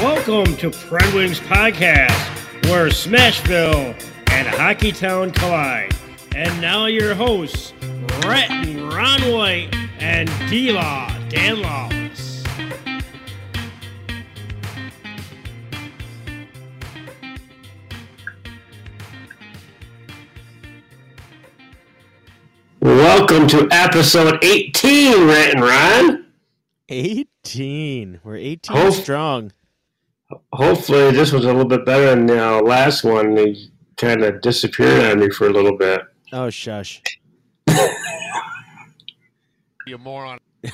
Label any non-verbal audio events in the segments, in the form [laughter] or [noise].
Welcome to Pred Wings Podcast, where Smashville and Hockeytown collide. And now your hosts, Rhett and Ron White and D-Law Dan Lawless. Welcome to episode 18, Rhett and Ron. 18. We're 18 Oh. strong. Hopefully, this was a little bit better than the uh, last one. He kind of disappeared on me for a little bit. Oh, shush. You moron. [laughs]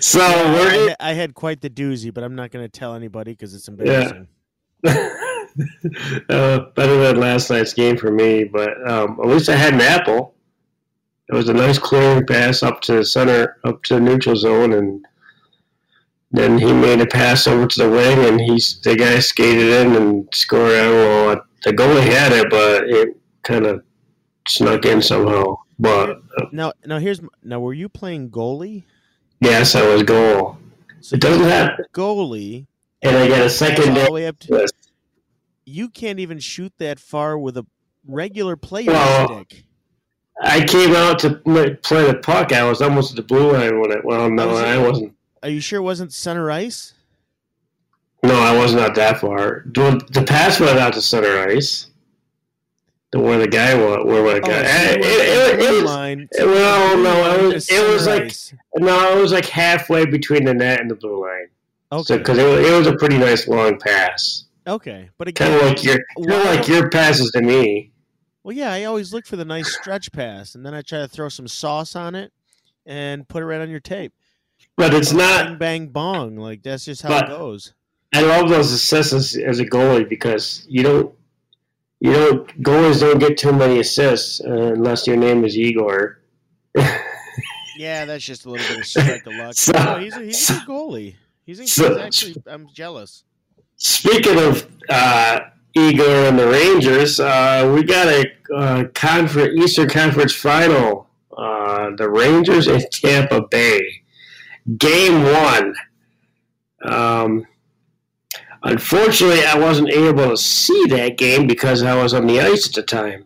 So I, we're I had quite the doozy, but I'm not going to tell anybody because it's embarrassing. [laughs] uh, better than last night's game for me, but um, at least I had an apple. It was a nice clearing pass up to the center, up to the neutral zone, and then he made a pass over to the wing, and he's the guy skated in and scored. Don't the goalie had it, but it kind of snuck in somehow. But uh, Now, now here's now. Were you playing goalie? yes, I was goal. So It doesn't have, goalie. and I got a second. all the way up to. You can't even shoot that far with a regular player Well, stick. I came out to play the puck. I was almost at the blue line when it. Well, no, Was I wasn't. Are you sure it wasn't center ice? No, I was not that far. The, pass went out to center ice. The where the guy was, where the Oh, guy. it, it, line well, no, it was, it was like ice. no, it was like halfway between the net and the blue line. okay, because it, was- it was a pretty nice long pass, okay, but kind of like your kind of like your passes to me. Well, yeah, I always look for the nice stretch pass, and then I try to throw some sauce on it and put it right on your tape. But it's not. bang bang bong. Like that's just how it goes. I love those assists as, as a goalie because you don't, you don't goalies don't get too many assists uh, unless your name is Igor. [laughs] Yeah, that's just a little bit of strike of luck. So- no, he's a, he's a goalie. He's, he's so- actually. I'm jealous. Speaking of uh, Igor and the Rangers, uh, we got a uh, conference, Eastern Conference final. Uh, the Rangers and Tampa Bay, game one. Um, unfortunately, I wasn't able to see that game because I was on the ice at the time.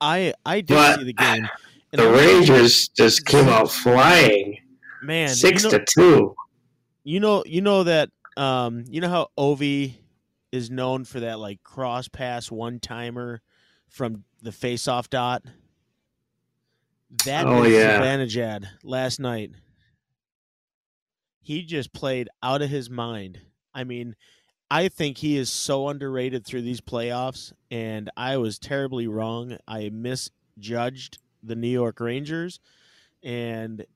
I I did But see the game. [sighs] and The Rangers just came out flying, man, six you know, to two. you know, you know that. Um, you know how Ovi is known for that like cross pass one timer from the face off dot. That Oh, is yeah. Zibanejad last night. He just played out of his mind. I mean, I think he is so underrated through these playoffs, and I was terribly wrong. I misjudged the New York Rangers, and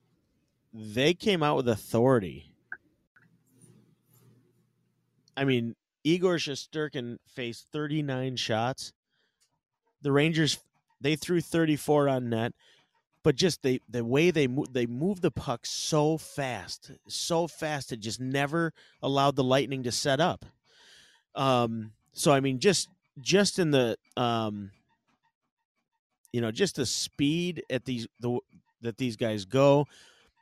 they came out with authority. I mean, Igor Shesterkin faced 39 shots. The Rangers they threw 34 on net, but just they the way they move they moved the puck so fast, so fast it just never allowed the Lightning to set up. Um so I mean just just in the um you know, just the speed at these the that these guys go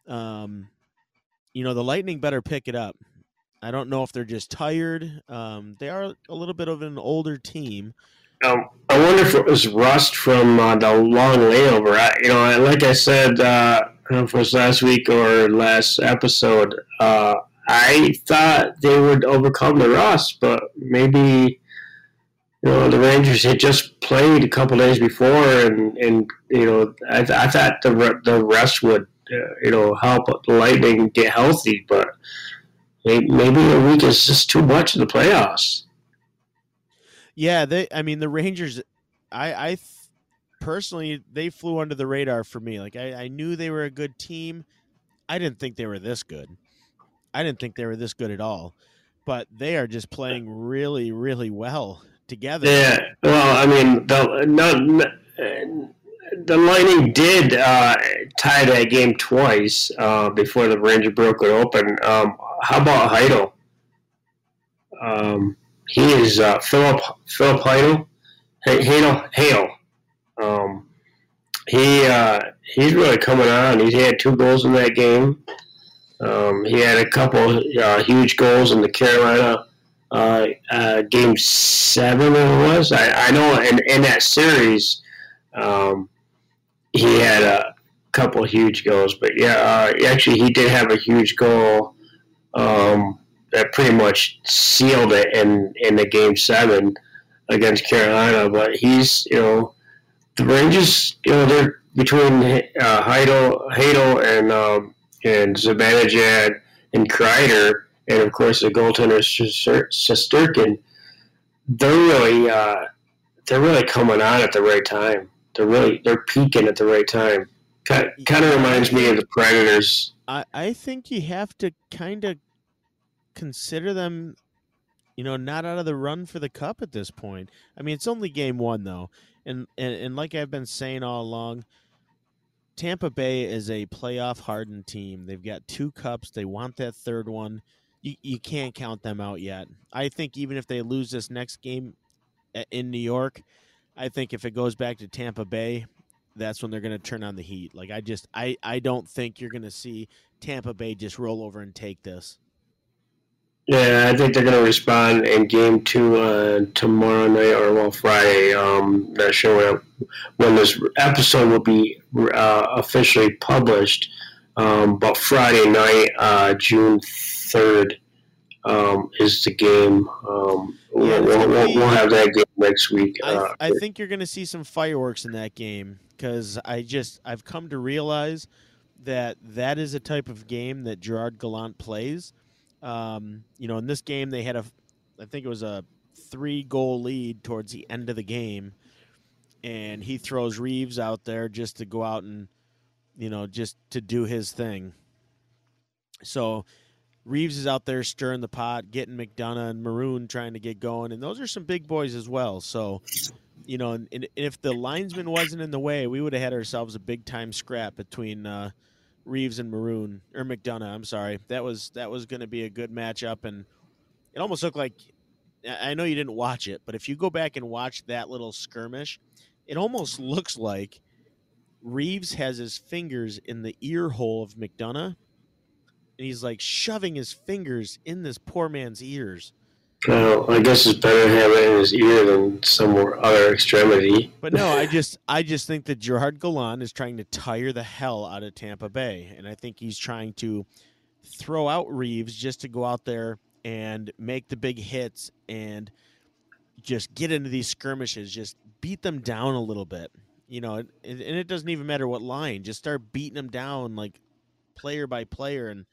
um you know, the Lightning better pick it up. I don't know if they're just tired. Um, they are a little bit of an older team. Um, I wonder if it was rust from uh, the long layover. I, you know, like I said, uh, I don't know if it was last week or last episode. Uh, I thought they would overcome the rust, but maybe you know the Rangers had just played a couple days before, and and you know I, I thought the the rest would uh, you know help the Lightning get healthy, but maybe a week is just too much in the playoffs. Yeah, they. I mean, the Rangers. I, I th- personally, they flew under the radar for me. Like I, I knew they were a good team. I didn't think they were this good. I didn't think they were this good at all. But they are just playing really, really well together. Yeah, well, I mean, the no, the Lightning did uh, tie that game twice uh, before the Ranger broke it open. Um, how about Heidel? Um, he is uh, Philip Philip Heidel. Heidel Hale. Um, he uh, he's really coming on. He had two goals in that game. Um, he had a couple uh, huge goals in the Carolina uh, uh, game seven. It was. I, I know in, in that series, um, he had a couple huge goals. But yeah, uh, actually, he did have a huge goal um, that pretty much sealed it in in the game seven against Carolina. But he's you know the Rangers, you know, they're between uh, Heidel, Heidel and um, and Zibanejad and Kreider, and of course the goaltender Shesterkin. They're really uh, they're really coming on at the right time. They're really they're peaking at the right time. Kind, kind of reminds me of the Predators. I, I think you have to kind of consider them, you know, not out of the run for the cup at this point. I mean, it's only game one though, and and, and like I've been saying all along, Tampa Bay is a playoff hardened team. They've got two cups. They want that third one. You you can't count them out yet. I think even if they lose this next game uh, in New York, I think if it goes back to Tampa Bay, that's when they're going to turn on the heat. Like I just I I don't think you're going to see Tampa Bay just roll over and take this. Yeah, I think they're going to respond in game two uh, tomorrow night or well Friday. Um, not sure when, when this episode will be uh, officially published, um, but Friday night, uh, June third, um, is the game. Um, yeah, we'll, we'll, we'll, have that game next week. I, uh, I think you're going to see some fireworks in that game because I just I've come to realize that that is a type of game that Gerard Gallant plays um, you know, in this game they had a, I think it was a three goal lead towards the end of the game, and he throws Reaves out there just to go out and, you know, just to do his thing. So Reaves is out there stirring the pot, getting McDonagh and Maroon trying to get going, and those are some big boys as well. So, you know, and, and if the linesman wasn't in the way, we would have had ourselves a big time scrap between uh, Reaves and Maroon or McDonagh. I'm sorry. That was that was going to be a good matchup, and it almost looked like. I know you didn't watch it, but if you go back and watch that little skirmish, it almost [laughs] looks like Reaves has his fingers in the ear hole of McDonagh, and he's like shoving his fingers in this poor man's ears. Well, I guess it's better to have it in his ear than some other extremity. But no, I just I just think that Gerard Gallant is trying to tire the hell out of Tampa Bay, and I think he's trying to throw out Reaves just to go out there and make the big hits and just get into these skirmishes, just beat them down a little bit, you know. And, and it doesn't even matter what line, just start beating them down like player by player and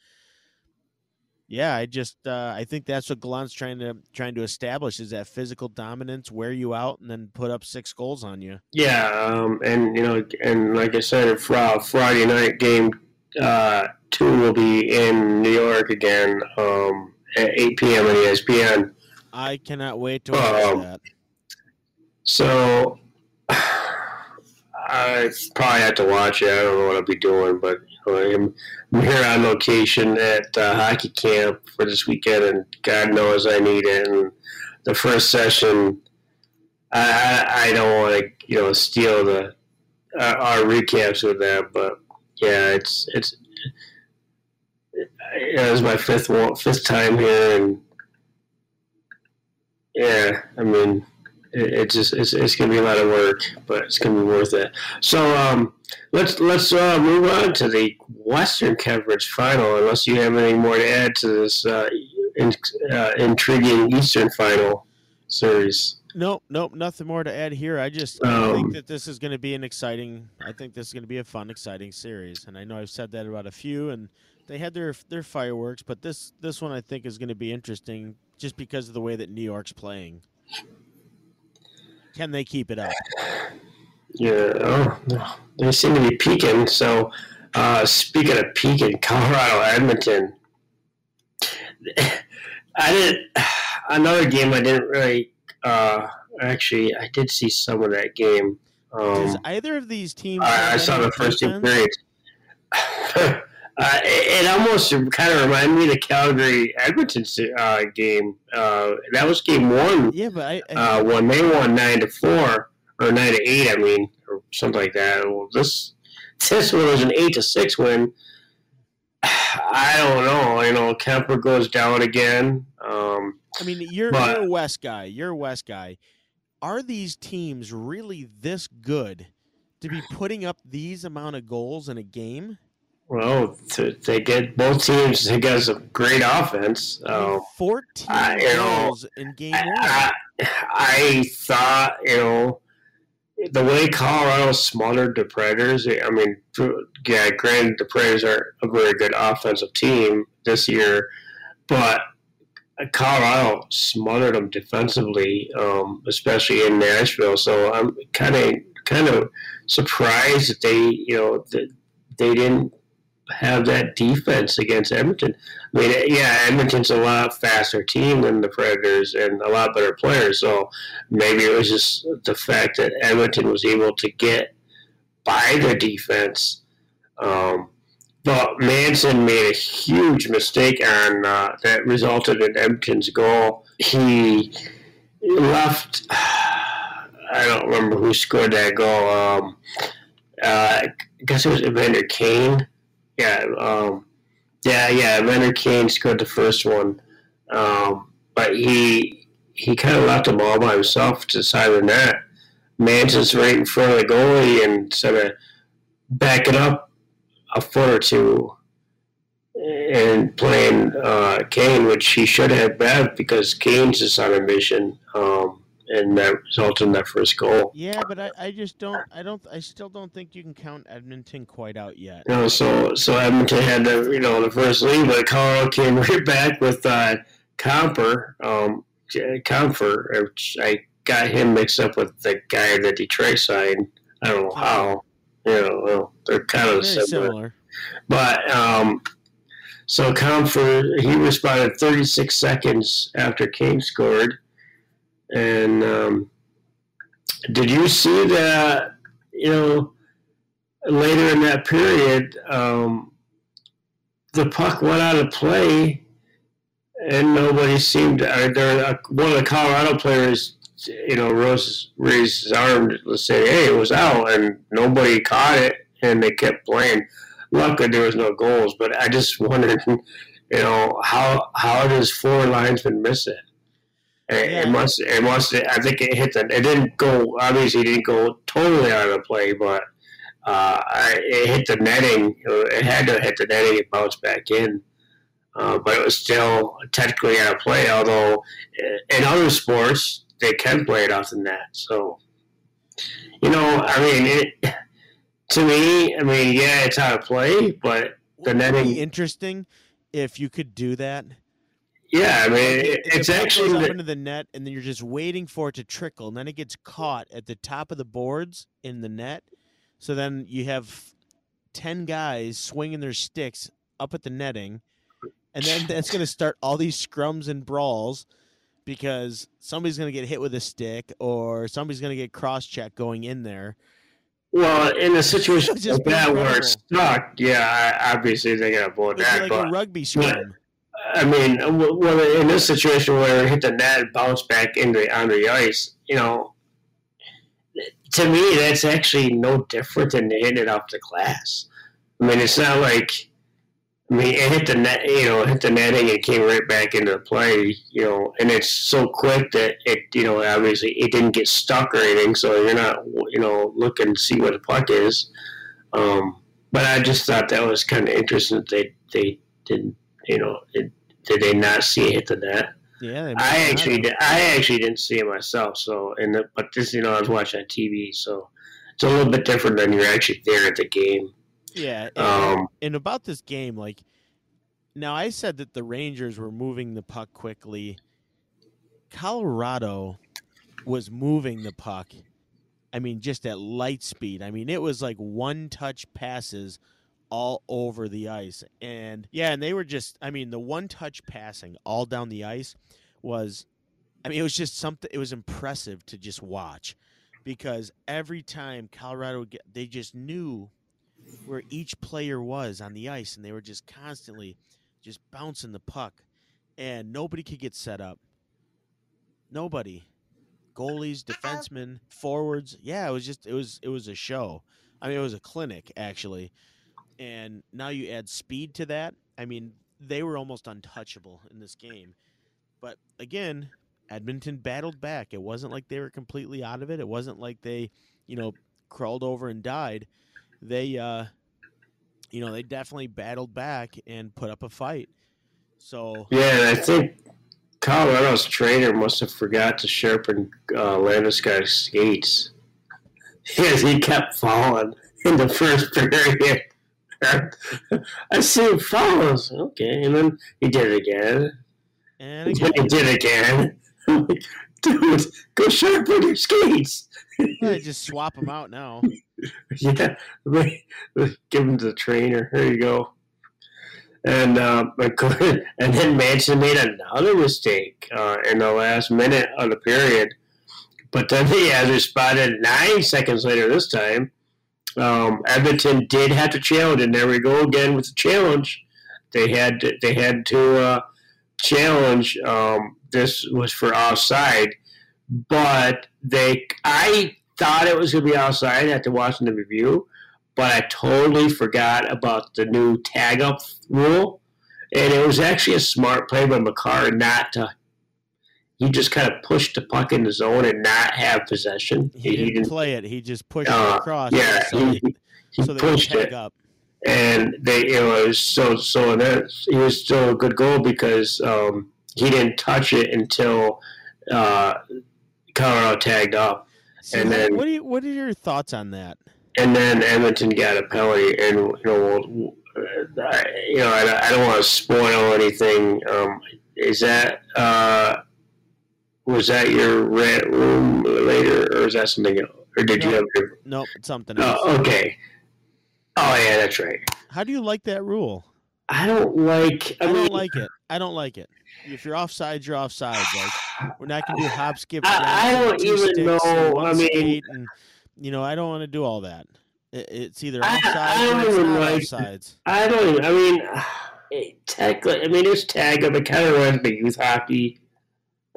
yeah, I just uh, I think that's what Gallant's trying to trying to establish is that physical dominance, wear you out, and then put up six goals on you. Yeah, um, and you know, and like I said, Friday night game uh, two will be in New York again um, at eight p.m. on ESPN. I cannot wait to watch um, that. So [sighs] I probably have to watch it. I don't know what I'll be doing, but I'm, here on location at hockey camp for this weekend, and God knows I need it. And the first session, I, I don't want to you know steal the uh, our recaps with that, but yeah, it's it's it was my fifth fifth time here, and yeah, I mean it, it just it's, it's gonna be a lot of work, but it's gonna be worth it. So um, let's let's uh, move on to the Western Conference Final. Unless you have anything more to add to this uh, in, uh, intriguing Eastern Final series. Nope, nope, nothing more to add here. I just um, think that this is going to be an exciting. I think this is going to be a fun, exciting series, and I know I've said that about a few, and they had their their fireworks, but this this one I think is going to be interesting just because of the way that New York's playing. Can they keep it up? Yeah, oh, they seem to be peaking. So, uh, speaking of peaking, [laughs] Colorado Edmonton. [sighs] I didn't. [sighs] Another game I didn't really. Uh, actually, I did see some of that game. Um, Does either of these teams? I, I saw the first two periods. [laughs] Uh, it, it, almost kind of reminded me of the Calgary Edmonton uh, game. Uh, that was game one. Yeah, but I, I uh, when they won nine to four or nine to eight, I mean, or something like that. Well, this this one was an eight to six win. [sighs] I don't know. You know, Kuemper goes down again. Um, I mean, you're, But- you're a West guy. You're a West guy. Are these teams really this good to be putting up these amount of goals in a game? Well, to, they get both teams. They got some great offense. I mean, Um, 14 I- you know, goals in game one. I, I thought, you know, the way Colorado smothered the Predators. I mean, yeah, granted, the Predators are a very good offensive team this year, but Colorado smothered them defensively, um, especially in Nashville. So I'm kind of kind of surprised that they, you know, that they didn't have that defense against Edmonton. I mean, yeah, Edmonton's a lot faster team than the Predators and a lot better players. So maybe it was just the fact that Edmonton was able to get by the defense. Um, but Manson made a huge mistake on uh, that resulted in Edmonton's goal. He left. [sighs] I don't remember who scored that goal. Um, uh, I guess it was Evander Kane. Yeah, um, yeah, yeah. Evander Kane scored the first one, um, but he he kind of left them all by himself to the side of the net. Manson's right in front of the goalie and instead of backing up a foot or two and playing uh, Kane, which he should have been because Kane's just on a mission, um, and that resulted in that first goal. Yeah, but I, I just don't I don't I still don't think you can count Edmonton quite out yet. You know, so so Edmonton had the you know the first lead, but Colorado came [laughs] right back with uh, Comper, um, Compher, which I got him mixed up with the guy that Detroit signed. I don't know how. You know, well, they're kind of similar. similar. But um, so Compher, he responded 36 seconds after Kane scored. And um, did you see that? You know, later in that period, um, the puck went out of play, and nobody seemed. Or there, uh, one of the Colorado players, you know, rose raised his arm to say, "Hey, it was out," and nobody caught it, and they kept playing luckily there was no goals, but I just [laughs] wondered, you know, how how does four linesmen miss it? It, Yeah. it must it must I think it hit the it didn't go obviously it didn't go totally out of play, but uh, it hit the netting. It had to hit the netting and bounce back in. Uh, but it was still technically out of play. Although in other sports they can play it off the net. So you know, I mean, it, to me, I mean, yeah, it's out of play, but the netting- be interesting if you could do that. Yeah, I mean, it, it's actually up the- into the net, and then you're just waiting for it to trickle, and then it gets caught at the top of the boards in the net. So then you have ten guys swinging their sticks up at the netting, and then [laughs] that's going to start all these scrums and brawls because somebody's going to get hit with a stick or somebody's going to get cross check going in there. well in a [laughs] situation like that where it's stuck. Yeah, I, obviously they're gonna blow It'd that. like but a rugby scrum. I mean, well, in this situation where it hit the net and bounced back into on the ice, you know, to me that's actually no different than hitting it off the glass. I mean, it's not like. I mean, it hit the net, you know, it hit the netting and came right back into the play, you know, and it's so quick that it, you know, obviously it didn't get stuck or anything, so you're not, you know, looking to see where the puck is. Um, but I just thought that was kind of interesting that they they didn't, you know, it, did they not see it hit the net? Yeah, I actually did, I actually didn't see it myself. So and the, but this, you know, I was watching on TV, so it's a little bit different than you're actually there at the game. Yeah, and, Um, and about this game, like now I said that the Rangers were moving the puck quickly. Colorado was moving the puck. I mean, just at light speed. I mean, it was like one touch passes all over the ice. And yeah, and they were just I mean, the one touch passing all down the ice was I mean, it was just something it was impressive to just watch because every time Colorado would get they just knew where each player was on the ice and they were just constantly just bouncing the puck and nobody could get set up. Nobody. Goalies, [laughs] defensemen, forwards. Yeah, it was just it was it was a show. I mean, it was a clinic actually. And now you add speed to that. I mean, they were almost untouchable in this game. But again, Edmonton battled back. It wasn't like they were completely out of it. It wasn't like they, you know, crawled over and died. They, uh, you know, they definitely battled back and put up a fight. So Yeah, I think Colorado's trainer must have forgot to sharpen uh, Landeskog's skates because [laughs] he kept falling in the first period. [laughs] I see it fall. I was like, okay, and then he did it again. and again, he did it again. Like, [laughs] Dude, go sharpen your skates. I just swap them out now. [laughs] yeah, give them to the trainer. There you go. And um, and then Manson made another mistake uh, in the last minute of the period, but then he has responded nine seconds later. This time, um, Edmonton did have to challenge, and there we go again with the challenge. They had to, they had to uh, challenge. Um, this was for offside, but they I thought it was going to be outside after watching the review, but I totally forgot about the new tag up rule. And it was actually a smart play by Makar not to. He just kind of pushed the puck in the zone and not have possession. He didn't play it. He just pushed Uh, it across. yeah, so he, he so pushed it, up. and they you know it was so so that it was still a good goal because um, he didn't touch it until uh, Colorado tagged up. See, and what- then- what do you what are your thoughts on that? and then Edmonton got a penalty, and you know, we'll, you know, I, I don't want to spoil anything. Um, is that uh, was that your rant room later, or is that something else? Or did you have your? Nope, something oh, else. Oh, okay. Oh yeah, that's right. How do you like that rule? I don't like. I, I, mean, don't like it. I don't like it. If you're offside, you're offside. Like we're not gonna do [sighs] hop, skip. I- I don't even know. I mean- and you know I don't want to do all that. It, it's either offside I or don't even like- offsides. I don't. Even, I mean, [sighs] it, I mean, it's tag. It kind of me of youth hockey.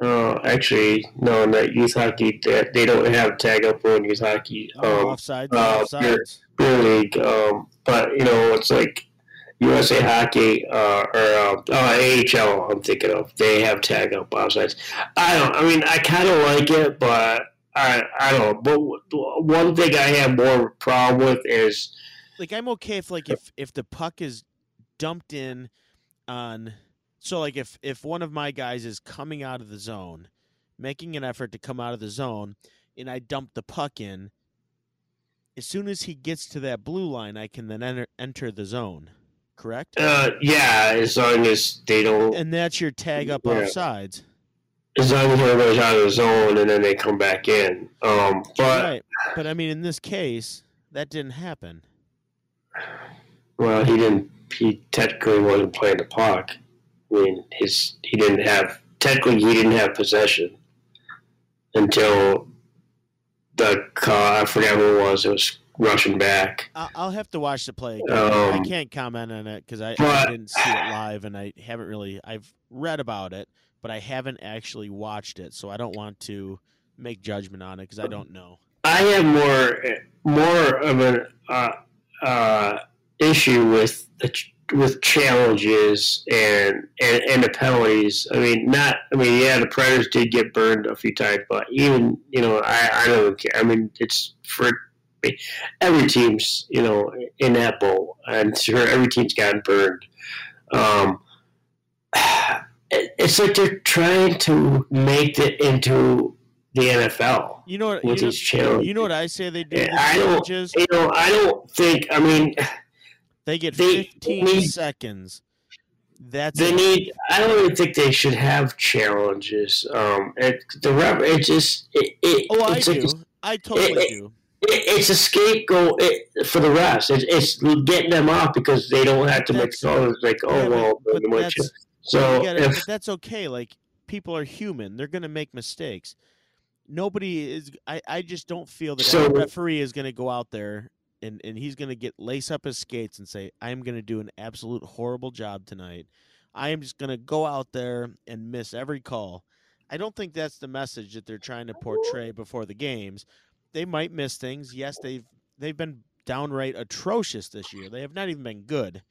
Uh, actually, no, not youth hockey. They, they don't have tag up in youth hockey. Oh, Um, offsides, uh, offsides. beer league. Um, but you know, it's like USA Hockey uh, or uh, uh, AHL. I'm thinking of. They have tag up offsides. I don't. I mean, I kind of like it, but I I don't. But one thing I have more problem with is Like I'm okay if like if if the puck is dumped in on so like if if one of my guys is coming out of the zone, making an effort to come out of the zone, and I dump the puck in. As soon as he gets to that blue line, I can then enter enter the zone. Correct? uh, yeah, as long as they don't. and that's your tag up Yeah. offsides. as long as everybody's out of the zone and then they come back in. Um, but right. But I mean in this case, that didn't happen. well, he didn't. He technically wasn't playing the puck. I mean, his he didn't have technically he didn't have possession until the car. I forgot who it was. It was rushing back. I'll, have to watch the play. Again. I Um, can't comment on it because I, I didn't see it live, and I haven't really. I've read about it, but I haven't actually watched it, so I don't want to make judgment on it because I don't know. I have more more of an uh, uh, issue with the with challenges and, and and the penalties. I mean, not. I mean, yeah, the Predators did get burned a few times, but even you know, I I don't care. I mean, it's for every team's you know in that boat. I'm sure every team's gotten burned. Um, it- [sighs] it's like they're trying to make it into the NFL You know what? You with know, these challenges. you know what I say they do? I don't- challenges? you know, I don't think. I mean, They get they 15 need- seconds. That's they it. need. I don't even think they should have challenges. Um, it, the rep, it just, it, it, Oh, I it's do. like I totally it- do. it, it's a scapegoat for the refs. It, it's getting them off because they don't have to make That's- calls. Like, oh Yeah, well, but you- that's- so gotta- if but that's okay. Like people are human; they're gonna make mistakes. Nobody is. I, I just don't feel that So- referee is gonna go out there and and he's gonna get lace up his skates and say, "I'm gonna do an absolute horrible job tonight. I am just gonna go out there and miss every call." I don't think that's the message that they're trying to portray mm-hmm. before the games. They might miss things. Yes, they've they've been downright atrocious this year. They have not even been good.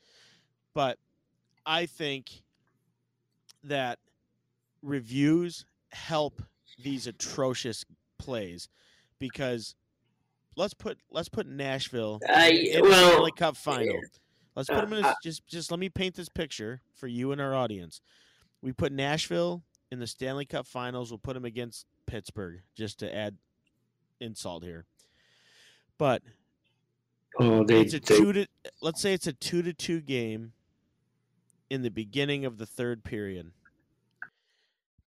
But I think that reviews help these atrocious plays because let's put let's put Nashville I, in the Stanley Cup final. Let's put them in. A, Uh, just just let me paint this picture for you and our audience. We put Nashville in the Stanley Cup Finals. We'll put them against Pittsburgh just to add insult here. But oh, they, it's a they two to let's say it's a two to two game in the beginning of the third period.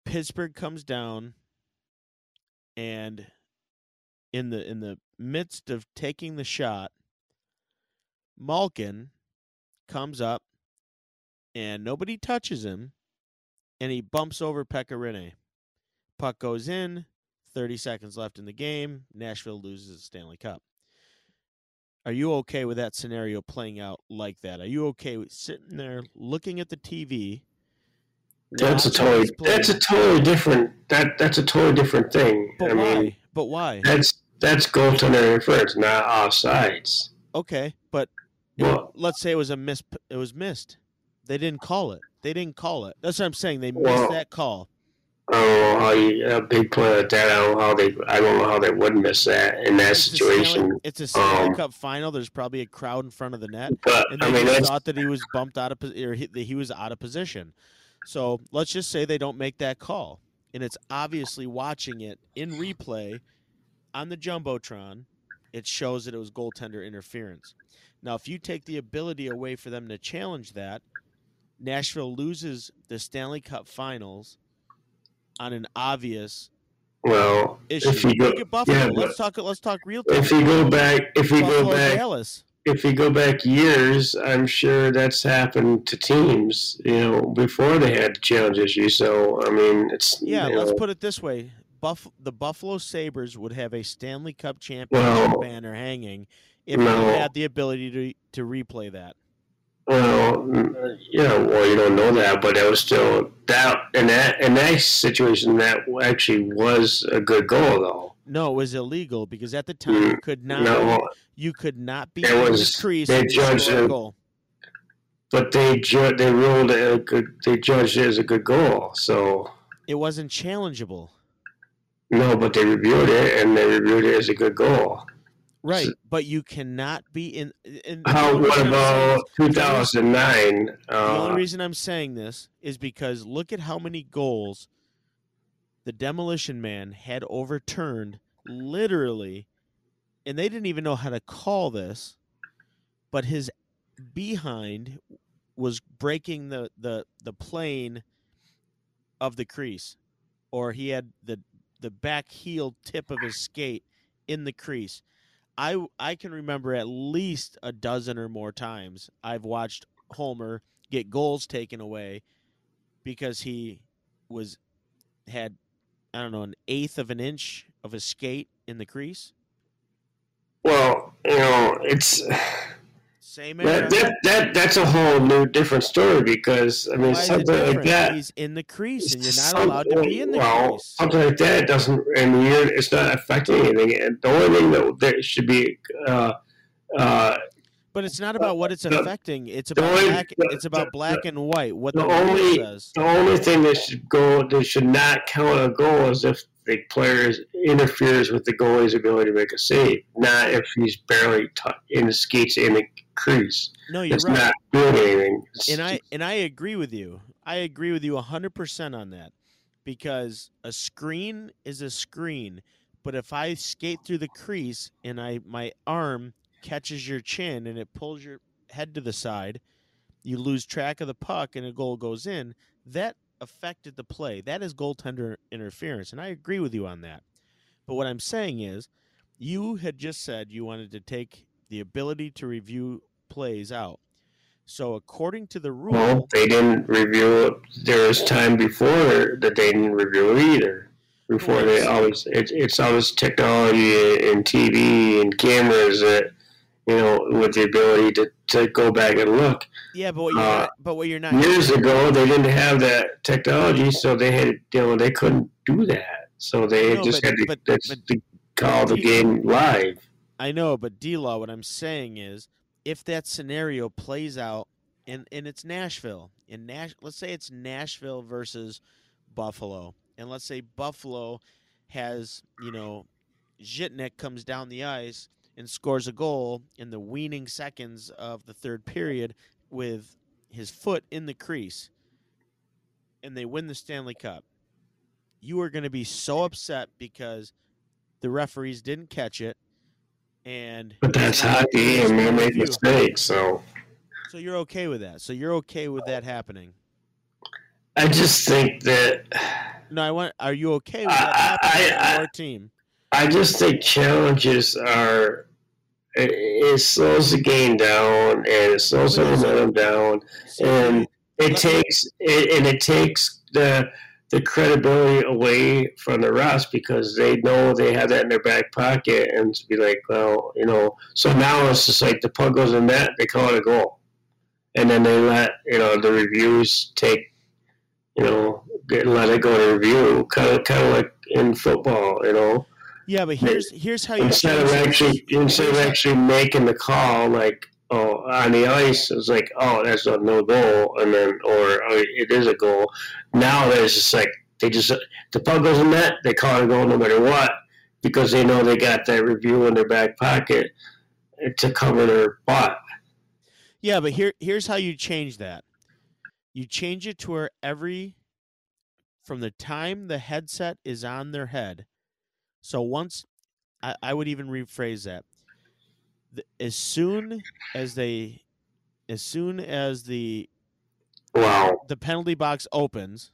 Pittsburgh comes down and in the in the midst of taking the shot, Malkin comes up and nobody touches him and he bumps over Pekka Rinne. Puck goes in, 30 seconds left in the game, Nashville loses the Stanley Cup. Are you okay with that scenario playing out like that? Are you okay with sitting there looking at the TV? that's a totally that's a totally different that that's a totally different thing. But I why? mean, but why? that's that's goaltender interference, not offsides. Okay, but Well- let's say it was a miss. It was missed. They didn't call it. They didn't call it. That's what I'm saying. They missed Well, that call. I don't know how you a big play like that. I don't know how they. I don't know how they would miss that in that It's a Stanley- situation. it's a Stanley um, Cup final. There's probably a crowd in front of the net, But and I mean, thought that he was bumped out of or he, that he was out of position. So let's just say they don't make that call, and it's obviously watching it in replay on the jumbotron. It shows that it was goaltender interference. Now, if you take the ability away for them to challenge that, Nashville loses the Stanley Cup Finals on an obvious well. issue. If you go, Look at Buffalo. yeah, let's talk. Let's talk real time. if you go back, if we Buffalo go back, Dallas. if we go back years, I'm sure that's happened to teams, you know, before they had the challenge issue. So I mean, it's Yeah, let's know, put it this way: Buff the Buffalo Sabres would have a Stanley Cup championship Well, banner hanging if no. they had the ability to to replay that. Well, mm, yeah, well, you don't know that, but it was still that in that in that situation that actually was a good goal, though. No, it was illegal because at the time you could not Mm, No, you could not be It was- the crease they judged a it- goal. but they ju- they ruled it a good. They judged it as a good goal. So It wasn't challengeable. No, but they reviewed it and they reviewed it as a good goal. Right, but you cannot be in. in How? What reason I'm saying about 2009? this- the only Uh, reason I'm saying this is because look at how many goals the Demolition Man had overturned, literally, and they didn't even know how to call this, but his behind was breaking the the the plane of the crease, or he had the the back heel tip of his skate in the crease. I I can remember at least a dozen or more times I've watched Homer get goals taken away because he was had I don't know an eighth of an inch of a skate in the crease. well, you know, it's Same that, that that that's a whole new different story because I mean Why something like that. He's in the crease, and you're not allowed to be in the well, crease. Something like that doesn't, I mean, it's not affecting anything. And the only thing that, that should be, uh, uh, But it's not about what it's the- affecting. It's about only- black. the- It's about the- black and white. What the the, only- says. the only thing that should go, that should not count a goal is if the player interferes with the goalie's ability to make a save, not if he's barely t- in the skates in the crease. No, you're It's right. not and I and I agree with you. I agree with you hundred percent on that because a screen is a screen, but if I skate through the crease and I my arm catches your chin and it pulls your head to the side, you lose track of the puck and a goal goes in. That affected the play. That is goaltender interference, and I agree with you on that. But what I'm saying is, you had just said you wanted to take the ability to review plays out. So according to the rule, Well, they didn't review it. There was time before that they didn't review it either. Before they always, it, it's always technology and TV and cameras that, you know, with the ability to, to go back and look. yeah, but what you're uh, not, but what you're not Years ago, they didn't have that technology, so they had, you know, they couldn't do that. So they No, just but- had to, but- but call the game live. I know, but D Law, what I'm saying is, if that scenario plays out, and and it's Nashville, in Nash, let's say it's Nashville versus Buffalo, and let's say Buffalo has, you know, Zhitnik comes down the ice and scores a goal in the weaning seconds of the third period with his foot in the crease, and they win the Stanley Cup. You are going to be so upset because the referees didn't catch it, and But that's hockey, and they make mistakes. So so you're okay with that. So you're okay with that happening. I just think that No, I want. Are you okay with that I- happening I- to your team? I just think challenges are it, it slows the game down and it slows the momentum down and it takes it, and it takes the the credibility away from the rest because they know they have that in their back pocket and to be like, well, you know, so now it's just like the puck goes in net, they call it a goal, and then they let you know the reviews take, you know, get, let it go to review, kind of kind of like in football, you know? Yeah, but here's here's how you instead of actually instead of actually making the call like oh on the ice it's like oh that's a no goal and then or oh, it is a goal now there's just like they just the puck goes in net they call it a goal no matter what because they know they got that review in their back pocket to cover their butt Yeah, but here here's how you change that. You change it to where every from the time the headset is on their head. So once I, I would even rephrase that. As soon as they as soon as the wow the penalty box opens,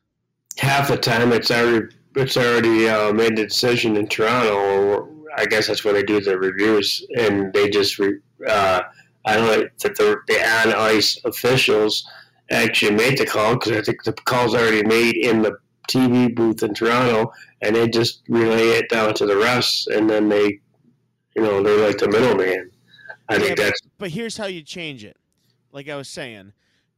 half the time it's already it's already uh, made the decision in Toronto, or I guess that's when they do the reviews, and they just re, uh, I don't know that the, the on ice officials actually made the call because I think the call's already made in the TV booth in Toronto, and they just relay it down to the refs, and then they, you know, they're like the middleman. I Yeah, think but- that's But here's how you change it. Like I was saying,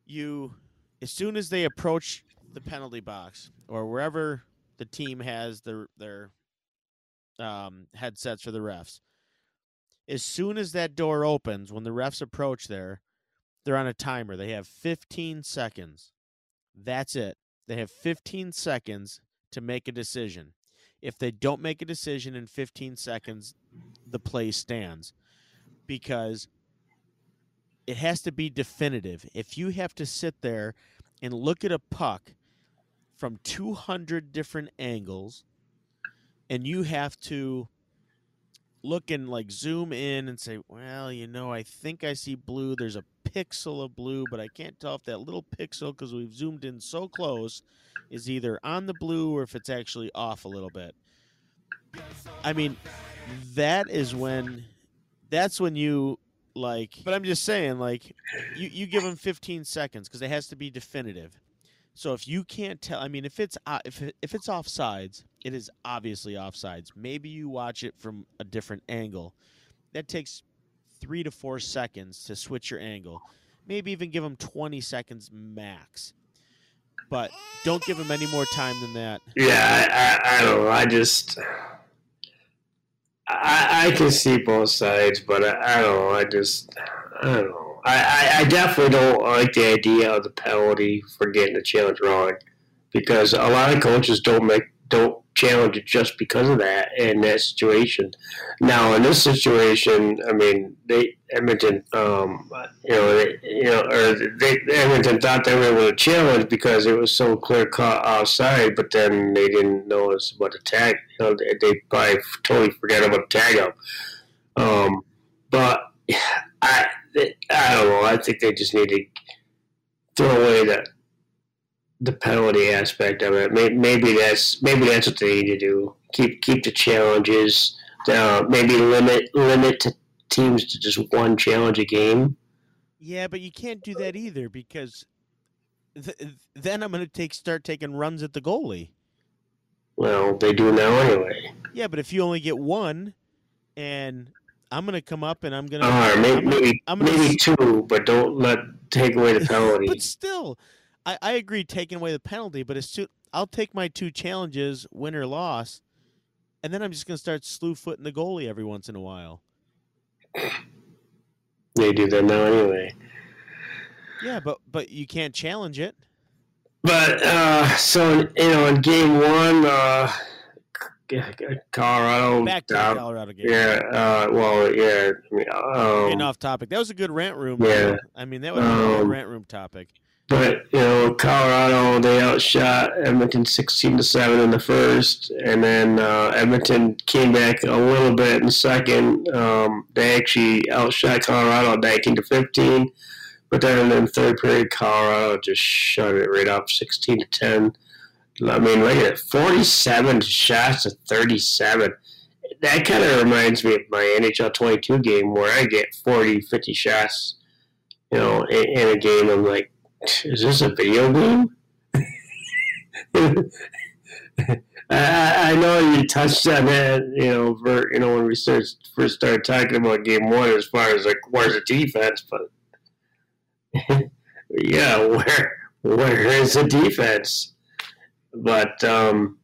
you as soon as they approach the penalty box or wherever the team has their their um, headsets for the refs, as soon as that door opens, when the refs approach there, they're on a timer. They have 15 seconds. That's it. They have 15 seconds to make a decision. If they don't make a decision in 15 seconds, the play stands because it has to be definitive. If you have to sit there and look at a puck from 200 different angles and you have to look and like zoom in and say, well, you know, I think I see blue. There's a pixel of blue, but I can't tell if that little pixel, because we've zoomed in so close, is either on the blue or if it's actually off a little bit. I mean, that is when, that's when you like. But I'm just saying, like, you you give them 15 seconds because it has to be definitive. So if you can't tell, I mean, if it's uh, if it, if it's offsides, it is obviously offsides. Maybe you watch it from a different angle. That takes three to four seconds to switch your angle. Maybe even give them 20 seconds max. But don't give them any more time than that. Yeah, I, I, I don't know. I just I, I can see both sides, but I, I don't know. I just I don't know. I, I, I definitely don't like the idea of the penalty for getting the challenge wrong because a lot of coaches don't make don't challenge it just because of that in that situation. Now in this situation, I mean, they Edmonton, um, you know, they, you know, or they Edmonton thought they were able to challenge because it was so clear cut outside, but then they didn't know it's about the tag. You know, they, they probably totally forgot about the tag up. Um, but [sighs] I, I don't know. I think they just need to throw away the the penalty aspect of it. Maybe, maybe that's maybe that's what they need to do. Keep keep the challenges. Uh, maybe limit limit to teams to just one challenge a game. Yeah, but you can't do that either because th- then I'm going to take start taking runs at the goalie. Well, they do now anyway. Yeah, but if you only get one, and I'm going to come up and I'm going to, Or maybe I'm gonna- maybe, I'm gonna maybe two, but don't let take away the [laughs] penalty. but still, I, I agree taking away the penalty, but it's too, I'll take my two challenges, win or loss, and then I'm just going to start slew footing the goalie every once in a while. [clears throat] they do that now anyway. Yeah, but but you can't challenge it. But uh, so you know, in game one, uh, Colorado. Back to down- Colorado game. Yeah. Uh, well, yeah. Mean, Getting um, off topic. That was a good rant room. Yeah. I mean, that was a good Um, rant room topic. But you know, Colorado they outshot Edmonton sixteen to seven in the first, and then uh, Edmonton came back a little bit in the second. Um, they actually outshot Colorado nineteen to fifteen, but then in the third period, Colorado just shut it right up, sixteen to ten. I mean, look at it, forty-seven shots to thirty-seven. That kind of reminds me of my NHL 22 game where I get 40, 50 shots, you know, in, in a game. I'm like, is this a video game? [laughs] I, I know you touched on that, you know, for, you know, when we first first started talking about game one, as far as like where's the defense, but [laughs] yeah, where where is the defense? But um,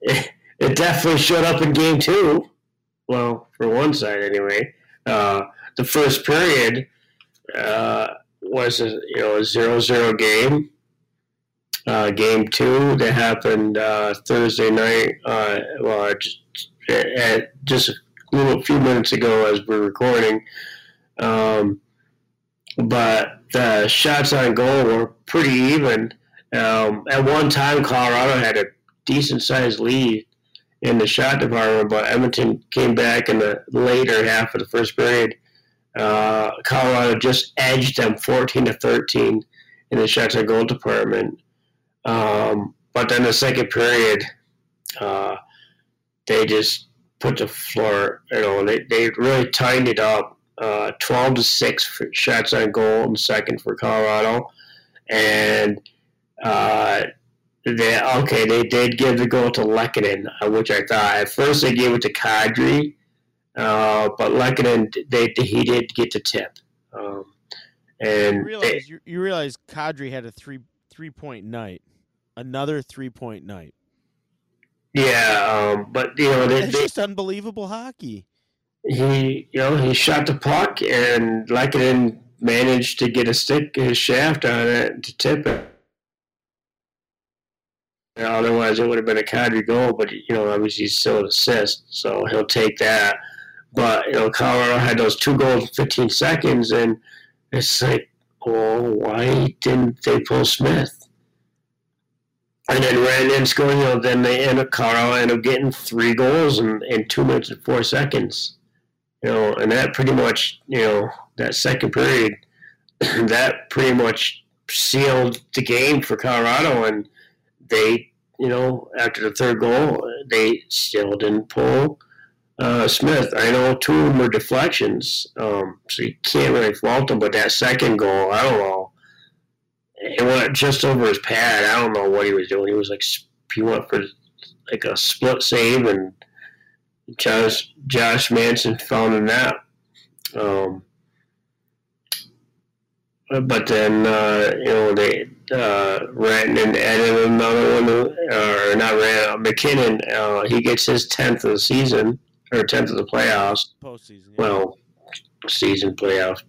it, [laughs] it definitely showed up in game two. Well, for one side anyway. Uh, the first period uh, was a you know a zero zero game. Uh, game two that happened uh, Thursday night. Uh, well, just, at just a little few minutes ago as we're recording. Um, but the shots on goal were pretty even. Um, at one time, Colorado had a decent sized lead in the shot department, but Edmonton came back in the later half of the first period. Uh, Colorado just edged them 14 to 13 in the shots on goal department. Um, but then the second period, uh, they just put the floor, you know, they, they really tightened it up. Uh, 12 to 6 for shots on goal in the second for Colorado. And uh, they, okay, they did give the goal to Lehkonen, uh, which I thought at first they gave it to Kadri, uh, but Lehkonen, they, he did get the tip. Um, You and they, realize you, you realize Kadri had a three three point night, another three point night. yeah, um, but you know they, That's just unbelievable hockey. he you know he shot the puck and Lehkonen managed to get a stick his shaft on it to tip it. You otherwise, it would have been a Kadri goal, but you know, obviously, he's still an assist, so he'll take that. But you know, Colorado had those two goals in 15 seconds, and it's like, oh, why didn't they pull Smith? And then ran in scoring. You know, then they end up Colorado end up getting three goals in, in two minutes and four seconds. You know, and that pretty much, you know, that second period, [clears throat] that pretty much sealed the game for Colorado, and they, you know, after the third goal, they still didn't pull uh, Smith. I know two of them were deflections, um, so you can't really fault them. But that second goal, I don't know. It went just over his pad. I don't know what he was doing. He was like he went for like a split save, and Josh Josh Manson found a net. Um, but then uh, you know they uh, and added another one, uh, or not Rantanen, MacKinnon. Uh, he gets his tenth of the season or tenth of the playoffs. Postseason. Yeah. Well, season playoff.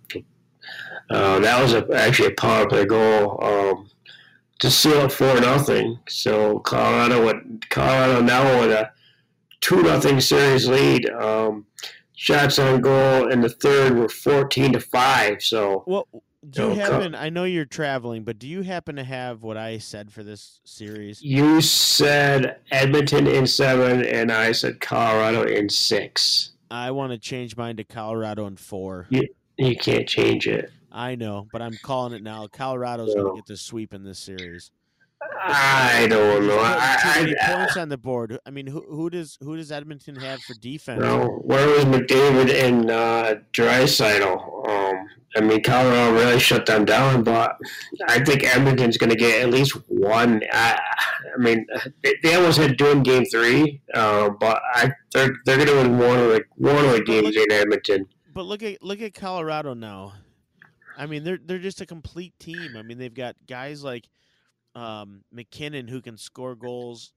Uh, that was a, actually a power play goal um, to seal it four nothing. So Colorado would Colorado now with a two nothing series lead. Um, shots on goal in the third were fourteen to five. So well, do oh, you No, co- happen? I know you're traveling, but do you happen to have what I said for this series? you said Edmonton in seven, and I said Colorado in six. I want to change mine to Colorado in four. You can't change it. I know, but I'm calling it now. Colorado's going to get the sweep in this series. I don't know. I, I, points on the board. I mean, who, who does who does Edmonton have for defense? No, where was McDavid and uh? Um, I mean, Colorado really shut them down, but I think Edmonton's going to get at least one. I, I mean, they, they almost had to do in Game Three, uh, but I they're they're going to win one of the one of the games in Edmonton. But look at look at Colorado now. I mean, they're they're just a complete team. I mean, they've got guys like um, MacKinnon who can score goals.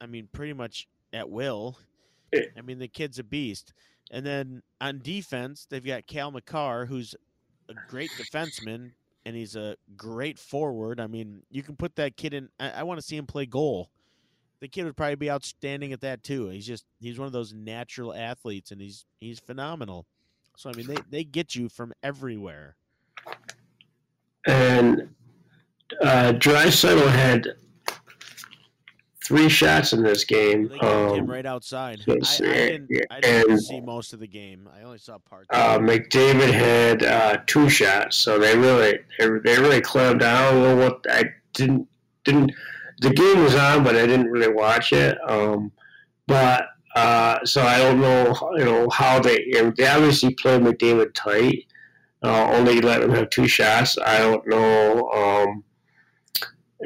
I mean, pretty much at will. I mean, the kid's a beast. And then on defense, they've got Cale Makar, who's a great defenseman, and he's a great forward. I mean, you can put that kid in. I, I want to see him play goal. The kid would probably be outstanding at that too. He's just he's one of those natural athletes, and he's he's phenomenal. So I mean, they they get you from everywhere. And uh, Draisaitl had three shots in this game. They got him Um, right outside. I, I didn't, I didn't and- see most of the game. I only saw parts. uh, McDavid had uh, two shots, so they really they, they really clamped down. I don't know what I didn't didn't. The game was on, but I didn't really watch it. Um, but uh, so I don't know, you know, how they you know, they obviously played McDavid tight. Uh, only let him have two shots. I don't know. Um,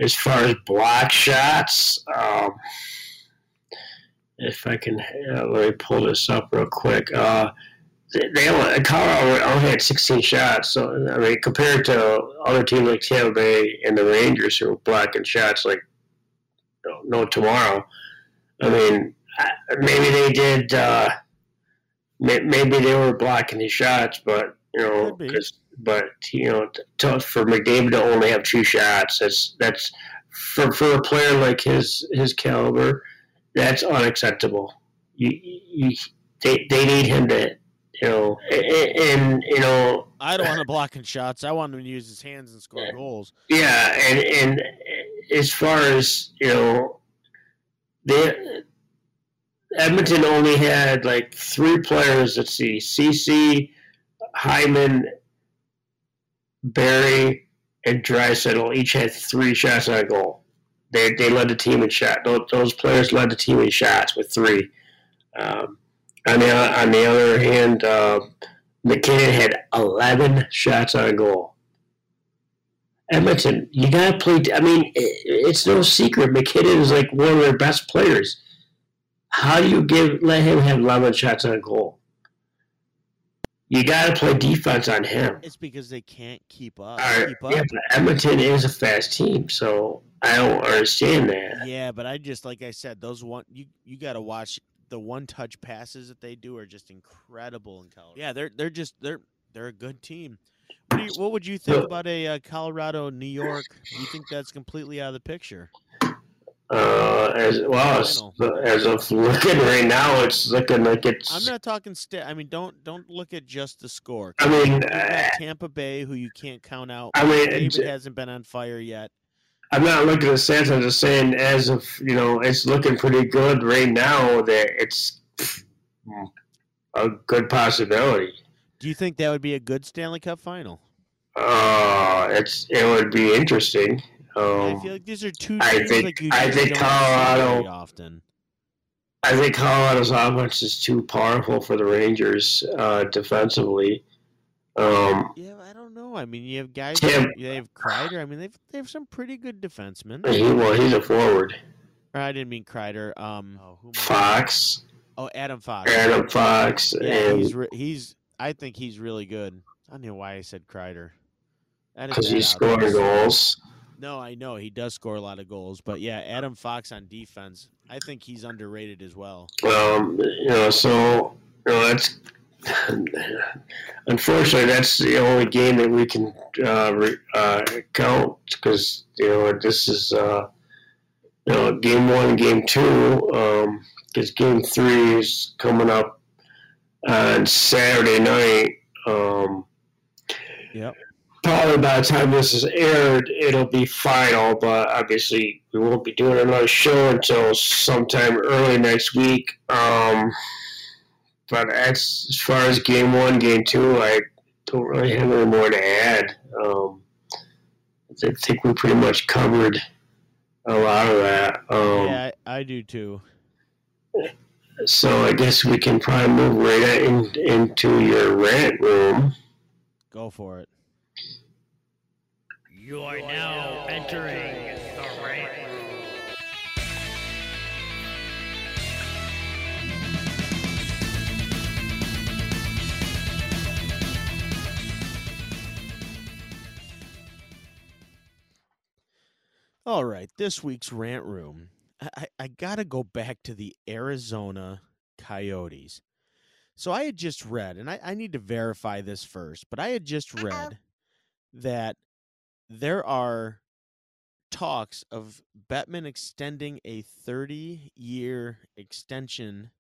as far as block shots, um, if I can, uh, let me pull this up real quick. Uh, they Colorado only had 16 shots. So I mean, compared to other teams like Tampa Bay and the Rangers who were blocking shots like no, no tomorrow. I mean, maybe they did. Uh, maybe they were blocking the shots, but you know, Could be. 'cause- but you know, to, for McDavid to only have two shots, that's that's for for a player like his his caliber, that's unacceptable. You, you they they need him to, you know, and, and you know, I don't want to block blocking shots. I want him to use his hands and score goals. yeah, and and as far as you know, they Edmonton only had like three players. Let's see, Ceci, Hyman, Barrie, and Draisaitl each had three shots on goal. They they led the team in shot. Those, those players led the team in shots with three. Um, on the on the other hand, uh, MacKinnon had eleven shots on goal. Edmonton, you gotta play. I mean, i- it's no secret. MacKinnon is like one of their best players. How do you give let him have eleven shots on goal? You gotta play defense on him. It's because they can't keep up. Right, keep up. yeah, but Edmonton is a fast team, so I don't understand that. Yeah, but I just like I said, those one you you got to watch the one touch passes that they do are just incredible in Colorado. Yeah, they're they're just they're they're a good team. What, do you, what would you think about a uh, Colorado New York? Do you think that's completely out of the picture? Uh, as well as, as of looking right now, it's looking like it's. I'm not talking sta I mean, don't don't look at just the score. I mean, uh, Tampa Bay, who you can't count out. I mean, David hasn't been on fire yet. I'm not looking at the stats. I'm just saying, as of you know, it's looking pretty good right now. That it's a good possibility. Do you think that would be a good Stanley Cup final? Uh, it's it would be interesting. Yeah, I Um, feel like these are two I think- like you I think Colorado- very often. I think Colorado's offense is too powerful for the Rangers uh, defensively. Um, Yeah, I don't know. I mean, you have guys. Tim- like- They have Kreider. I mean, they've they have some pretty good defensemen. he well, he's a forward. Or I didn't mean Kreider. Um, oh, who Fox, Oh, Adam Fox. Adam Fox, Yeah, and he's re- he's. I think he's really good. I don't know why I said Kreider. Because that he's scoring goals. No, I know he does score a lot of goals, but yeah, Adam Fox on defense. I think he's underrated as well. Um, you know, so you know that's unfortunately that's the only game that we can uh, re, uh, count because you know this is uh, you know game one, game two. Because game three is coming up on Saturday night. Um, Yep. Probably by the time this is aired, it'll be final, but obviously we won't be doing another show until sometime early next week. Um, but as, as far as game one, game two, I don't really have any more to add. Um, I think we pretty much covered a lot of that. Um, yeah, I, I do too. So I guess we can probably move right in, into your rant room. Go for it. You are now entering the rant room. All right, this week's rant room. I, I, I got to go back to the Arizona Coyotes. So I had just read, and I, I need to verify this first, but I had just read that there are talks of Bettman extending a 30 year extension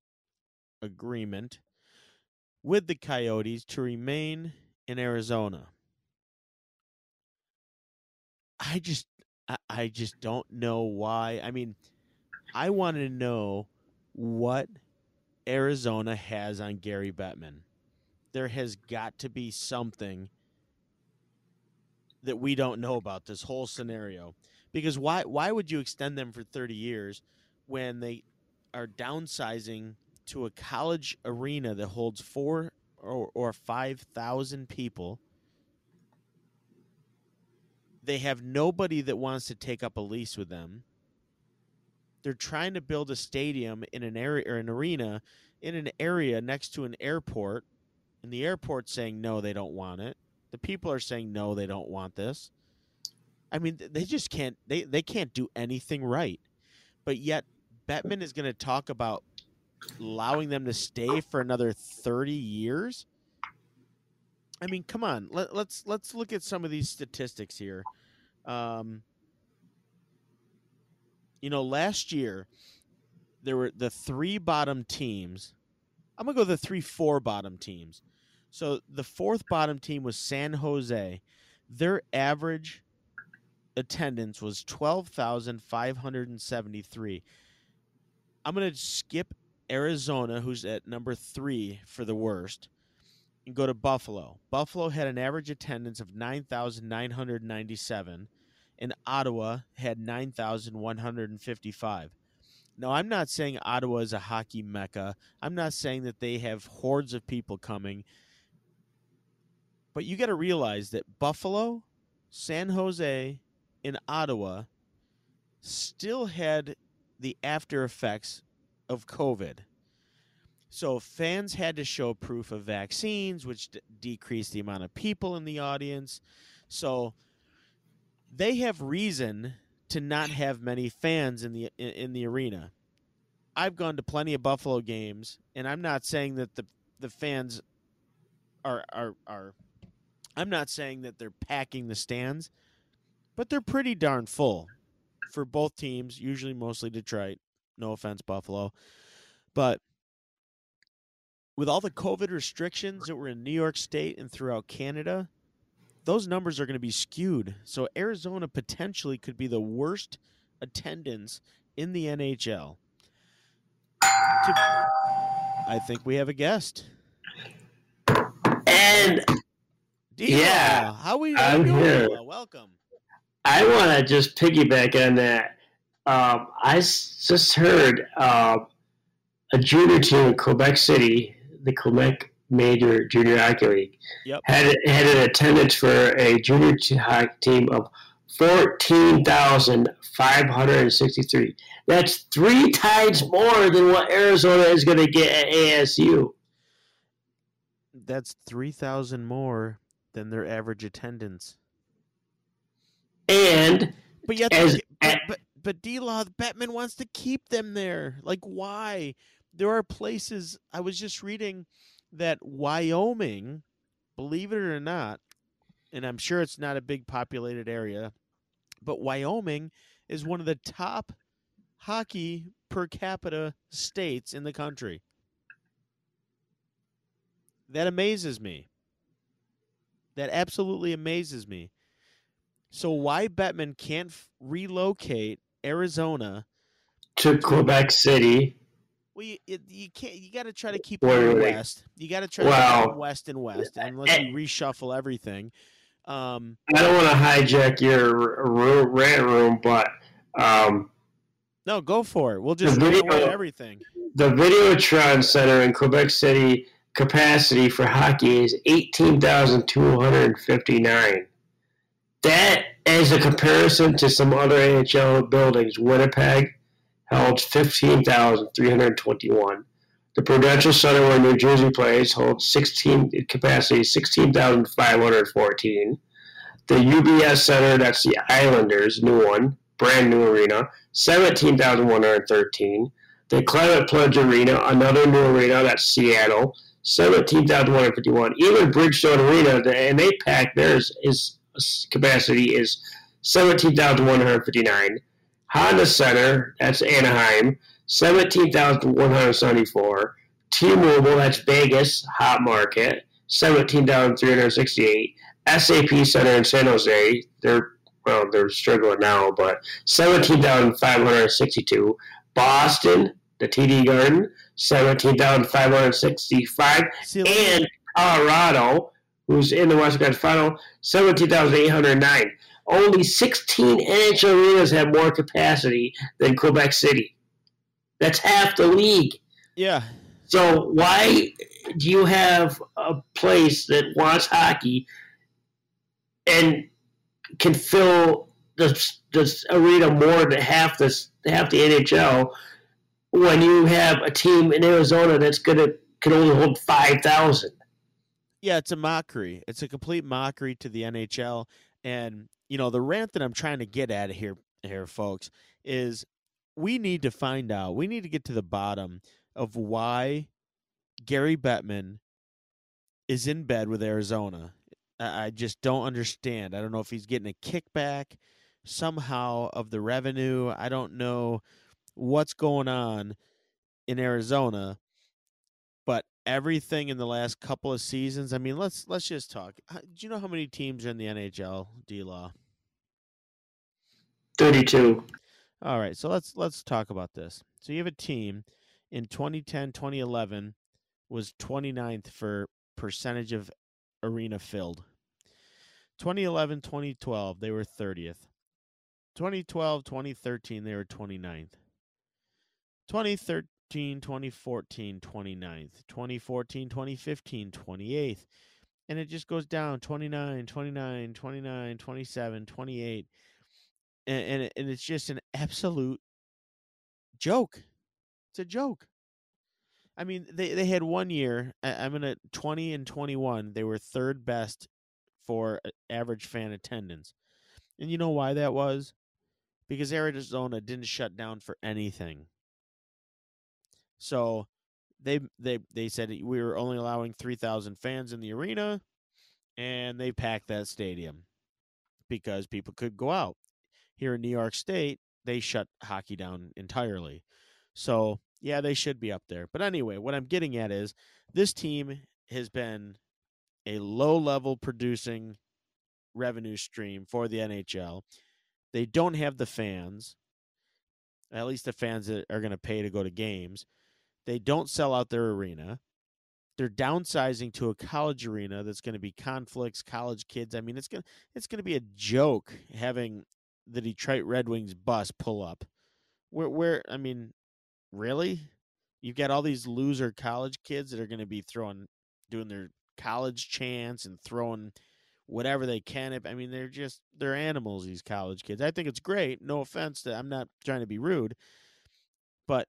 agreement with the Coyotes to remain in Arizona. I just I, just don't know why. I mean, I want to know what Arizona has on Gary Bettman. There has got to be something that we don't know about this whole scenario. Because why why would you extend them for 30 years when they are downsizing to a college arena that holds 4 or, or 5,000 people? They have nobody that wants to take up a lease with them. They're trying to build a stadium in an area or an arena in an area next to an airport, and the airport's saying no, they don't want it. The people are saying no, they don't want this. I mean, they just can't they they can't do anything right. But yet Bettman is going to talk about allowing them to stay for another 30 years? I mean, come on. Let, let's let's look at some of these statistics here. Um, you know, last year there were the three bottom teams. I'm gonna go the three four bottom teams. So the fourth bottom team was San Jose. Their average attendance was twelve thousand five hundred and seventy three. I'm gonna skip Arizona, who's at number three for the worst, and go to Buffalo. Buffalo had an average attendance of nine thousand nine hundred ninety seven and Ottawa had 9,155. Now, I'm not saying Ottawa is a hockey mecca. I'm not saying that they have hordes of people coming. But you got to realize that Buffalo, San Jose, and Ottawa still had the after effects of COVID. So fans had to show proof of vaccines, which d- decreased the amount of people in the audience. So they have reason to not have many fans in the in, in the arena. I've gone to plenty of Buffalo games, and I'm not saying that the the fans are are are. I'm not saying that they're packing the stands, but they're pretty darn full for both teams. Usually, mostly Detroit. No offense, Buffalo, but with all the COVID restrictions that were in New York State and throughout Canada, those numbers are going to be skewed. So Arizona potentially could be the worst attendance in the NHL. I think we have a guest. And yeah, how we? I'm doing? here. Welcome. I want to just piggyback on that. Um, I s- just heard uh, a junior team in Quebec City, the Quebec Major Junior Hockey League, Yep. had had an attendance for a junior hockey team of fourteen thousand five hundred and sixty-three. That's three times more than what Arizona is going to get at ASU. That's three thousand more than their average attendance. And But yet, As- but but, but D Law Bettman wants to keep them there. Like, why? There are places. I was just reading that Wyoming, believe it or not, and I'm sure it's not a big populated area, but Wyoming is one of the top hockey per capita states in the country. That amazes me. That absolutely amazes me. So why Bettman can't f- relocate Arizona? to Quebec City, Well, you, you can't. You got to try to keep Wait, them wait, wait. west. You got to try to keep west and west, unless you reshuffle everything. Um, I don't want to hijack your r- r- rant room, but um, no, go for it. We'll just video- everything. the Videotron Center in Quebec City capacity for hockey is 18,259. That, as a comparison to some other NHL buildings, Winnipeg held 15,321. The Prudential Center, where New Jersey plays, holds 16 capacity 16,514. The UBS Center, that's the Islanders' new one, brand new arena, 17,113. The Climate Pledge Arena, another new arena, that's Seattle, 17,151. Even Bridgestone Arena, and they pack theirs is capacity is 17,159. Honda Center, that's Anaheim, 17,174. T-Mobile, that's Vegas, hot market, 17,368. SAP Center in San Jose, they're well, they're struggling now, but 17,562. Boston, the TD Garden, 17,565. And Colorado, who's in the Western Conference Final, 17,809. Only 16 NHL arenas have more capacity than Quebec City. That's half the league. Yeah. So why do you have a place that wants hockey and can fill the, the arena more than half this half the NHL when you have a team in Arizona that's gonna can only hold five thousand. Yeah, it's a mockery. It's a complete mockery to the NHL. And you know the rant that I'm trying to get at here, here, folks, is we need to find out. We need to get to the bottom of why Gary Bettman is in bed with Arizona. I just don't understand. I don't know if he's getting a kickback somehow of the revenue. I don't know what's going on in Arizona, but everything in the last couple of seasons. I mean, let's let's just talk. Uh, do you know how many teams are in the NHL? D Law. Thirty-two. All right, so let's let's talk about this. So you have a team in 2010, 2011 was 29th for percentage of arena filled. 2011, 2012 they were 30th. 2012, 2013 they were 29th. 2013, 2014, 29th. 2014, 2015, 28th. And it just goes down 29, 29, 29, 27, 28. And, and, and it's just an absolute joke. It's a joke. I mean, they, they had one year. I'm in a 20 and 21. They were third best for average fan attendance. And you know why that was? Because Arizona didn't shut down for anything. So they they they said we were only allowing 3000 fans in the arena and they packed that stadium because people could go out. Here in New York State, they shut hockey down entirely. So, yeah, they should be up there. But anyway, what I'm getting at is this team has been a low level producing revenue stream for the NHL. They don't have the fans, at least the fans that are going to pay to go to games. They don't sell out their arena. They're downsizing to a college arena that's going to be conflicts, college kids. I mean, it's going to it's going to be a joke having the Detroit Red Wings bus pull up. Where where I mean, really? You've got all these loser college kids that are going to be throwing doing their college chants and throwing whatever they can. I mean, they're just they're animals. These college kids. I think it's great. No offense to. I'm not trying to be rude, but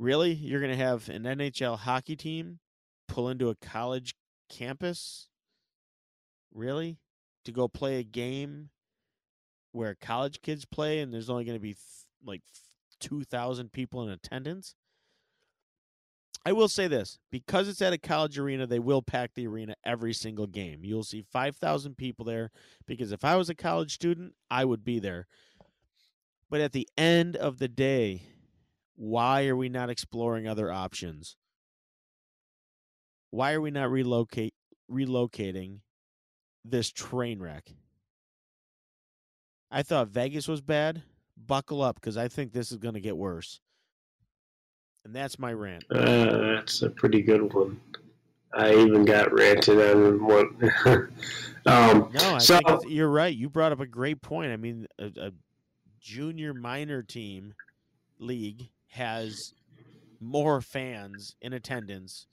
Really? You're going to have an NHL hockey team pull into a college campus? Really? To go play a game where college kids play and there's only going to be th- like 2,000 people in attendance? I will say this because it's at a college arena, they will pack the arena every single game. You'll see 5,000 people there because if I was a college student, I would be there. But at the end of the day, why are we not exploring other options? Why are we not relocate relocating this train wreck? I thought Vegas was bad. Buckle up because I think this is going to get worse. And that's my rant. Uh, that's a pretty good one. I even got ranted on one. [laughs] um, no, I so, think you're right. You brought up a great point. I mean, a, a junior minor team league has more fans in attendance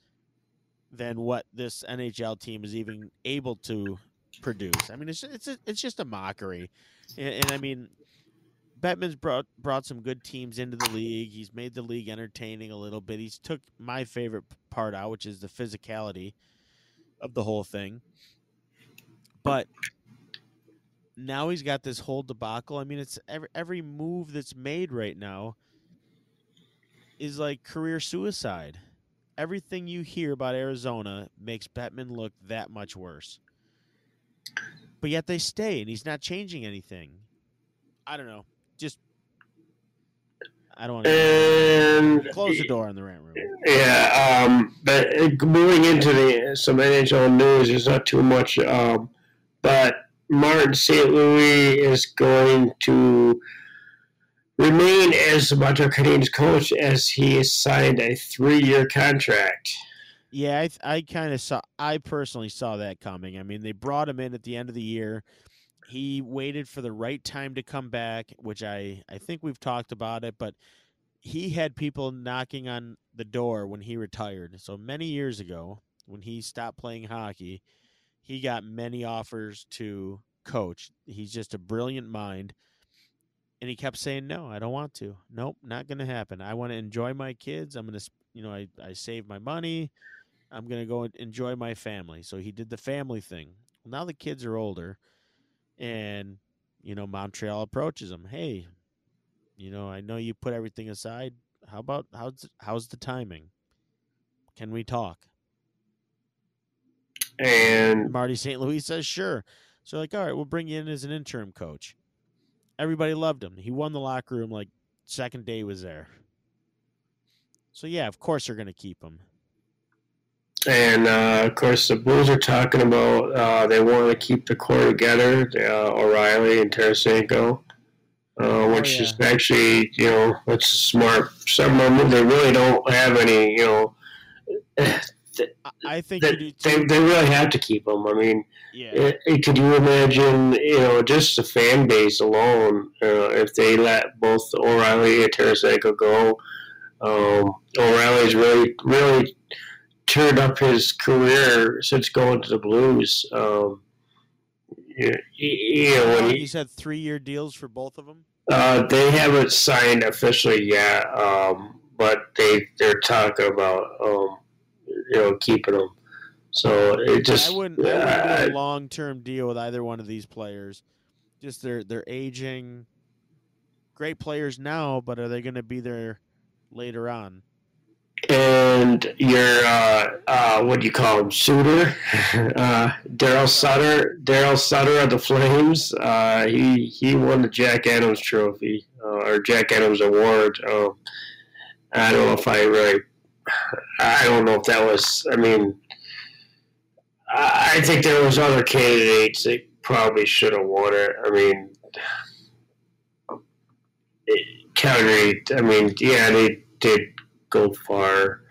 than what this NHL team is even able to produce. I mean, it's it's a, it's just a mockery, and, and, I mean, Bettman's brought brought some good teams into the league. He's made the league entertaining a little bit. He's took my favorite part out, which is the physicality of the whole thing. But now he's got this whole debacle. I mean, it's every every move that's made right now is like career suicide. everything you hear about Arizona makes Bettman look that much worse. But yet they stay, and he's not changing anything. I don't know. Just I don't want to And close the door on the rant room. Yeah, um, but uh, moving into the some NHL news, there's not too much. Um, but Martin St. Louis is going to remain as the Montreal Canadiens coach as he signed a three-year contract. Yeah, I, I kind of saw. I personally saw that coming. I mean, they brought him in at the end of the year. He waited for the right time to come back, which I I think we've talked about it, but he had people knocking on the door when he retired. So many years ago, when he stopped playing hockey, he got many offers to coach. He's just a brilliant mind. And he kept saying, No, I don't want to. Nope, not going to happen. I want to enjoy my kids. I'm going to, you know, I, I save my money. I'm going to go and enjoy my family. So he did the family thing. Well, now the kids are older. And, you know, Montreal approaches him. Hey, you know, I know you put everything aside. How about how's how's the timing? Can we talk? And Marty St. Louis says sure. So like, all right, we'll bring you in as an interim coach. Everybody loved him. He won the locker room like second day was there. So yeah, of course they're gonna keep him. and uh, of course the Bulls are talking about uh, they want to keep the core together, uh, O'Reilly and Tarasenko. Uh, which yeah. is actually, you know, that's smart. Some of them, they really don't have any, you know, I, I think they, they, they really have to keep them. I mean, Yeah. it, it- could you imagine, you know, just the fan base alone, uh, if they let both O'Reilly and Tarasenko go? Um, O'Reilly's really, really turned up his career since going to the Blues. Um, you, you know, when he, you said three year deals for both of them. uh, they haven't signed officially yet, um, but they they're talking about um, you know keeping them. So it just I wouldn't, I wouldn't do a long term deal with either one of these players. Just they're they're aging. Great players now, but are they going to be there later on? and your uh, uh, what do you call him, Suter, [laughs] uh, Daryl Sutter, Daryl Sutter of the Flames. Uh, he he won the Jack Adams Trophy uh, or Jack Adams Award. Um, I don't know if I really, I don't know if that was. I mean, I think there was other candidates that probably should have won it. I mean, Calgary. I mean, yeah, they did go far.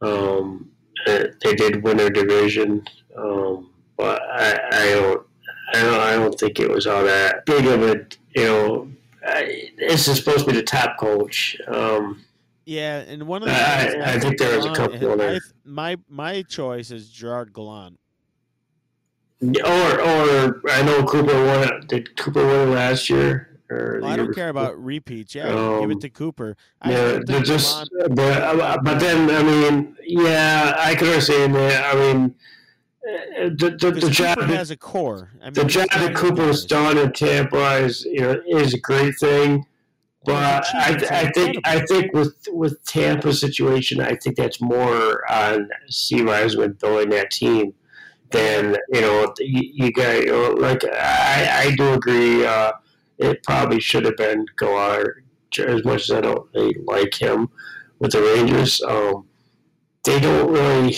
Um, they did win their division, um, but I, I don't, I don't, I don't think it was all that big of a, you know. I, this is supposed to be the top coach. Um, Yeah, and one of [laughs] the I- I think there was a couple I my my choice is Gerard Gallant. or, or I know Cooper won. it. Did Cooper win last year? Or Well, I don't care before? about repeats. Yeah, give Um, it to Cooper. I Yeah, they're just, Gallant- but, uh, but then I mean, yeah, I could understand that. I mean, uh, the the, the job has a core. I mean, the job that Cooper's done in Tampa is you know is a great thing. But I, I think I think with with Tampa's situation, I think that's more on Steve Yzerman building that team than you know you, you got you know, like I, I do agree. Uh, it probably should have been Galar as much as I don't really like him with the Rangers. Um, they don't really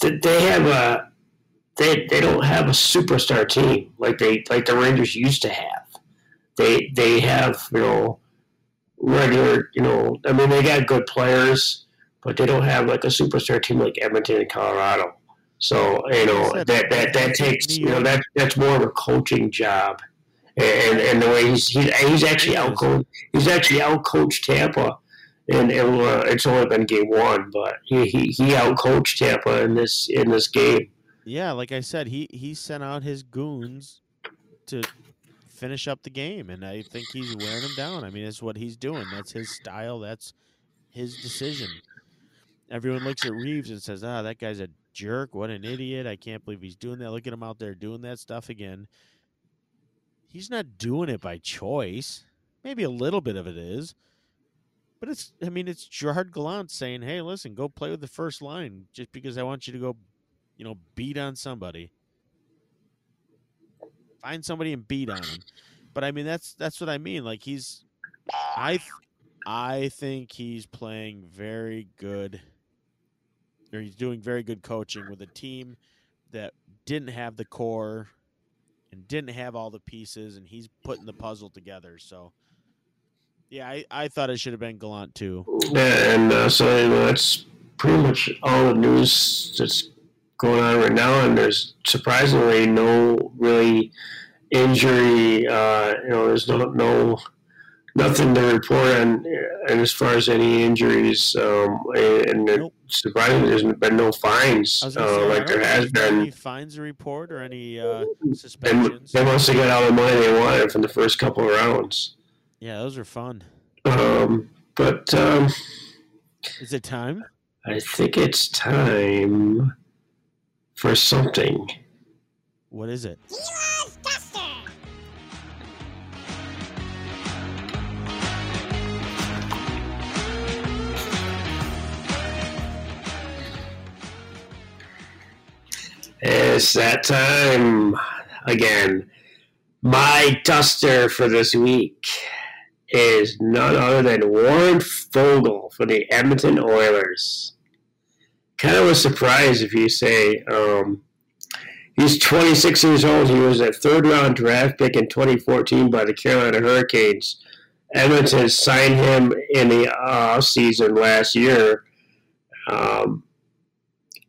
they, they have a they, they don't have a superstar team like they like the Rangers used to have. They they have you know regular you know I mean they got good players, but they don't have like a superstar team like Edmonton and Colorado. So you know that that that takes you know that that's more of a coaching job, and and the way he's he's, he's actually out he's actually out coached Tampa. And it, uh, it's only been game one, but he, he, he out coached Tampa in this in this game. Yeah, like I said, he he sent out his goons to finish up the game, and I think he's wearing them down. I mean, it's what he's doing. That's his style. That's his decision. Everyone looks at Reaves and says, "Ah, that guy's a jerk. What an idiot! I can't believe he's doing that. Look at him out there doing that stuff again." He's not doing it by choice. Maybe a little bit of it is, But it's, I mean, it's Gerard Gallant saying, "Hey, listen, go play with the first line, just because I want you to go, you know, beat on somebody, find somebody and beat on him. But I mean, that's that's what I mean. Like he's, I, I think he's playing very good, or he's doing very good coaching with a team that didn't have the core and didn't have all the pieces, and he's putting the puzzle together. So. Yeah, I, I thought it should have been Gallant too. Yeah, And uh, so know, that's pretty much all the news that's going on right now. And there's surprisingly no really injury. Uh, you know, there's no no nothing to report on, and as far as any injuries, um, and Nope. surprisingly, there's been no fines I was gonna uh, say, like there has been. Any fines to report or any uh, They, suspensions? they must have got all the money they wanted from the first couple of rounds. Yeah, those are fun. Um, but um, Is it time? I think it's time for something. What is it? Duster. It's that time again. My duster for this week is none other than Warren Foegele for the Edmonton Oilers. Kind of a surprise if you say um, he's 26 years old. He was a third round draft pick in 2014 by the Carolina Hurricanes. Edmonton signed him in the off season last year. Um,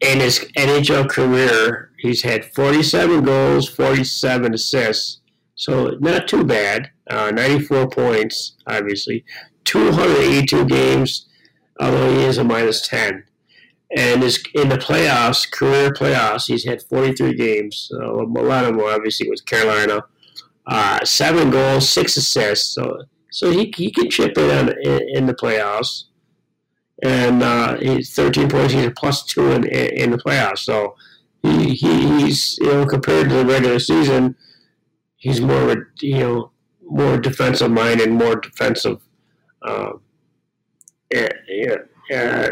in his NHL career, he's had 47 goals, 47 assists, so not too bad. Uh, 94 points, obviously. 282 games, although he is a minus 10. And his, in the playoffs, career playoffs, he's had 43 games. So a lot of them, obviously, with Carolina. Uh, seven goals, six assists. So, so he, he can chip in, in in the playoffs and uh, he's 13 points. He's a plus two in, in the playoffs. So he, he he's you know compared to the regular season, he's more of a you know more defensive minded, more defensive. Um, yeah, yeah, uh,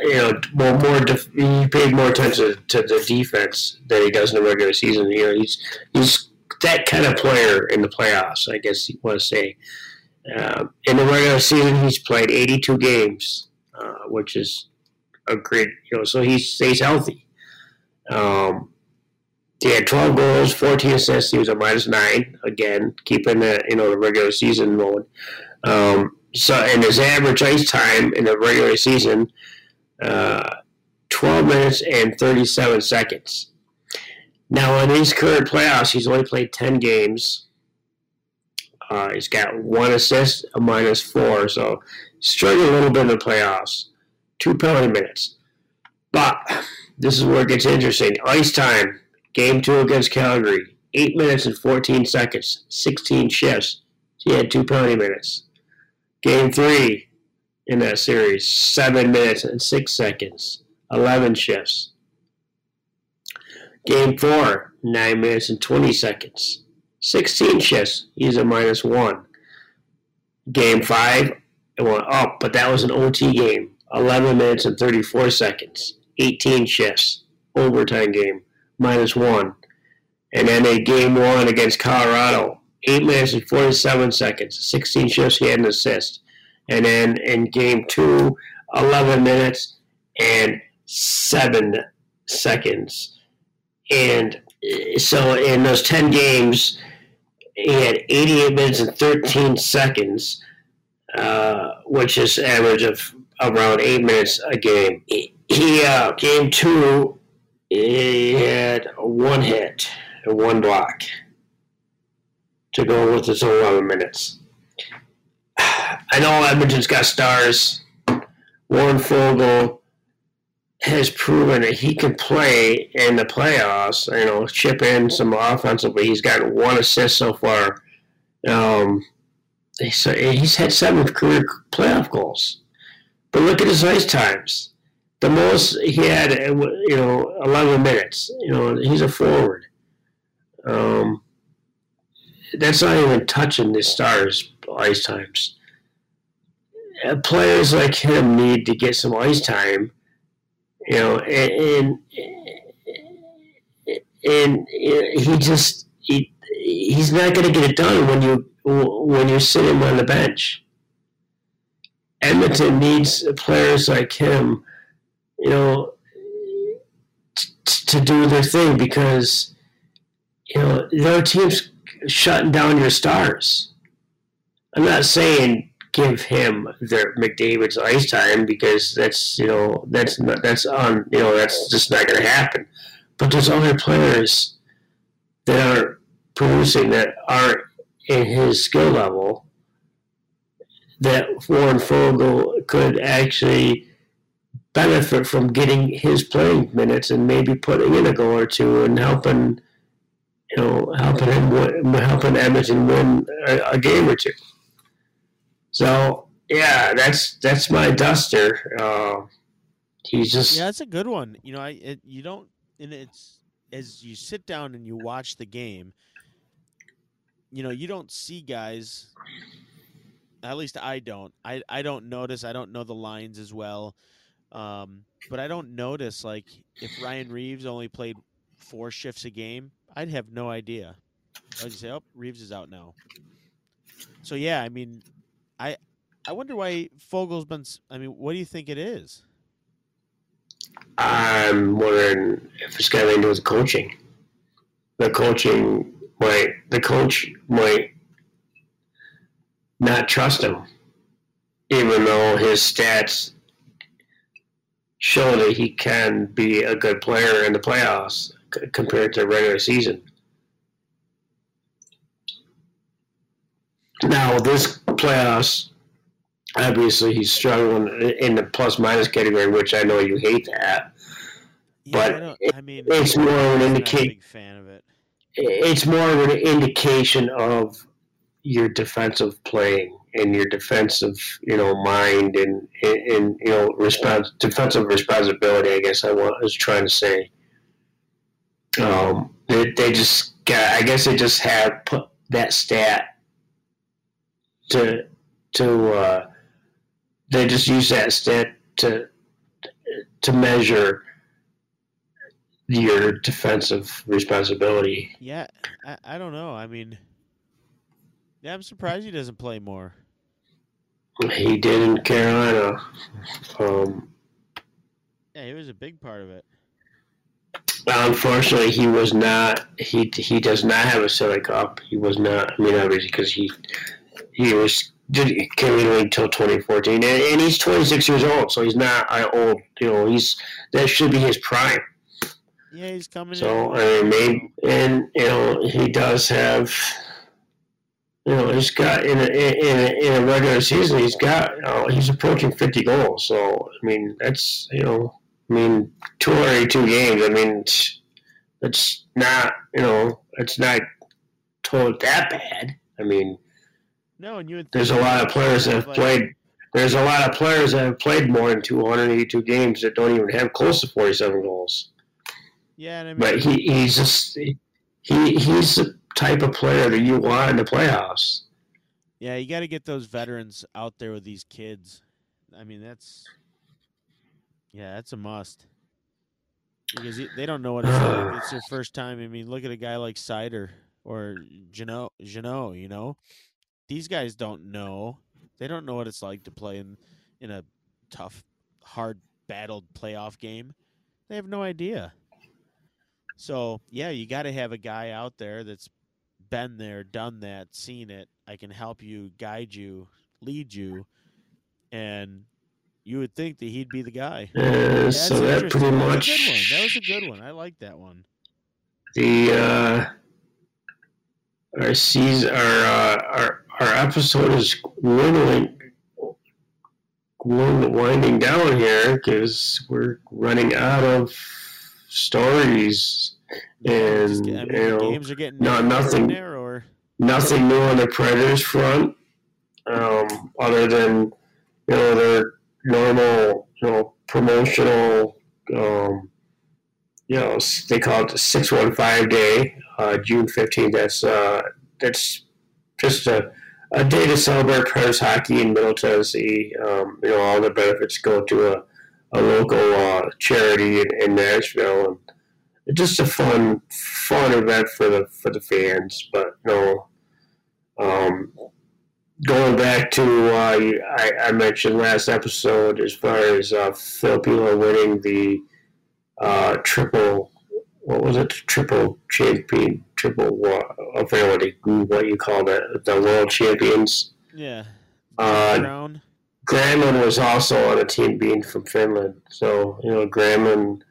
you know, more more def- he paid more attention to the defense than he does in the regular season. You know, he's he's that kind of player in the playoffs. I guess you want to say. Um, in the regular season, he's played 82 games, uh, which is a great, you know, so he stays healthy. Um, he had 12 goals, 14 assists. He was a minus nine again, keeping the you know the regular season mode. Um, so, and his average ice time in the regular season, uh, 12 minutes and 37 seconds. Now, in these current playoffs, he's only played 10 games. Uh, he's got one assist, a minus four, so struggling a little bit in the playoffs. Two penalty minutes. But this is where it gets interesting. Ice time, game two against Calgary, eight minutes and 14 seconds, 16 shifts. He had two penalty minutes. Game three in that series, seven minutes and six seconds, 11 shifts. Game four, nine minutes and 20 seconds, 16 shifts. He's a minus one. Game five, it went up, but that was an OT game. 11 minutes and 34 seconds, 18 shifts, overtime game, minus one. And then a game one against Colorado, 8 minutes and 47 seconds, 16 shifts, he had an assist. And then in game two, 11 minutes and 7 seconds. And uh, so in those 10 games, he had 88 minutes and 13 seconds, uh, which is average of around eight minutes a game. He, he uh, game two, he had one hit and one block to go with his 11 minutes. I know Edmonton's got stars. Warren Foegele has proven that he can play in the playoffs. You know, chip in some offensively. He's got one assist so far. Um, so he's had seven career playoff goals. But look at his ice times. The most he had, you know, 11 minutes. You know, he's a forward. Um, that's not even touching the stars' ice times. Uh, players like him need to get some ice time. You know, and and, and he just he he's not going to get it done when you when you're sitting on the bench. Edmonton needs players like him, you know, t- to do their thing because you know their team's shutting down your stars. I'm not saying give him their McDavid's ice time because that's you know that's not, that's on you know that's just not going to happen. But there's other players that are producing that aren't in his skill level that Warren Foegele could actually benefit from getting his playing minutes and maybe putting in a goal or two and helping you know helping him win, helping Edmonton win a, a game or two. So yeah, that's that's my duster. Uh, he's just yeah, that's a good one. You know, I it, you don't and it's as you sit down and you watch the game. You know, you don't see guys. At least I don't. I I don't notice. I don't know the lines as well. Um, but I don't notice like if Ryan Reaves only played four shifts a game, I'd have no idea. I'd say, "Oh, Reaves is out now." So yeah, I mean, I I wonder why Foegele's been. I mean, what do you think it is? I'm wondering if it's got anything to do with coaching. The coaching might the coach might not trust him, even though his stats show that he can be a good player in the playoffs compared to regular season. Now, this playoffs, obviously, he's struggling in the plus minus category, which I know you hate that. Yeah, But I, I mean, it's more of an I'm not a indication. fan of it. It's more of an indication of your defensive playing and your defensive, you know, mind and and, you know, respons- defensive responsibility. I guess I wa- was trying to say. Um, they, they just got. I guess they just have put that stat to to. Uh, they just use that stat to to measure your defensive responsibility. Yeah, I, I don't know. I mean, yeah, I'm surprised he doesn't play more. He did in Carolina. Um, Yeah, he was a big part of it. unfortunately, he was not. He he does not have a Stanley Cup. He was not. I mean, obviously, because he he was did came in until 2014, and, and he's 26 years old, so he's not uh, old. You know, he's that should be his prime. Yeah, he's coming So in. I mean, maybe, and you know, he does have. You know, he's got in a, in a, in a regular season, he's got you know, he's approaching 50 goals. So I mean, that's you know, I mean, 282 games. I mean, it's, it's not you know, it's not totally that bad. I mean, No, and you would there's a lot of players that have like- played. There's a lot of players that have played more than 282 games that don't even have close to 47 goals. Yeah, and I mean, But he, he's just he he's the type of player that you want in the playoffs. yeah, you got to get those veterans out there with these kids. I mean, that's yeah, that's a must because they don't know what it's like. [sighs] It's their first time. I mean, look at a guy like Seider or Janot. Janot, you know, these guys don't know. They don't know what it's like to play in in a tough, hard, battled playoff game. They have no idea. So yeah, you got to have a guy out there that's been there, done that, seen it. I can help you, guide you, lead you, and you would think that he'd be the guy. Uh, so that pretty That was a much good one. That was a good one. I like that one. the uh, our season our, uh, our our episode is dwindling wind- winding down here because we're running out of stories and Just get- I mean, you know games are getting no, nothing. there, or nothing new on the Predators front, um, other than you know their normal you know promotional. Um, you know they call it the six one five day, uh, June fifteenth. That's uh, that's just a, a day to celebrate Predators hockey in Middle Tennessee. Um, you know, all the benefits go to a, a local uh, charity in, in Nashville, and it's just a fun, fun event for the for the fans. But you know, um, going back to uh, I, I, mentioned last episode as far as uh, Filipino winning the uh, triple what was it triple champion triple uh, ability what you call that the world champions yeah uh, Granlund was also on a team being from Finland so you know Granlund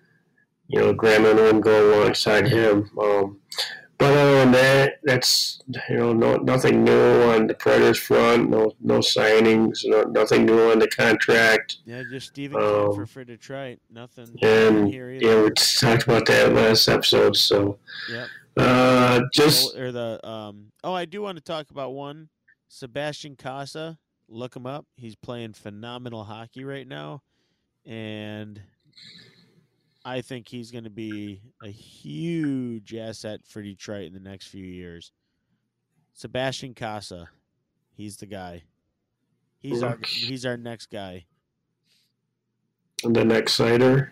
you know Granlund wouldn't go alongside him um, but other than that, that's you know no, nothing new on the Predators front. No no signings. No, nothing new on the contract. Yeah, just Steven um, for for Detroit. Nothing. And yeah, we talked about that last episode. So yeah. Uh, just or the um. Oh, I do want to talk about one. Sebastian Cossa. Look him up. He's playing phenomenal hockey right now, and I think he's going to be a huge asset for Detroit in the next few years. Sebastian Cossa, he's the guy. He's our he's our next guy. And the next Seider.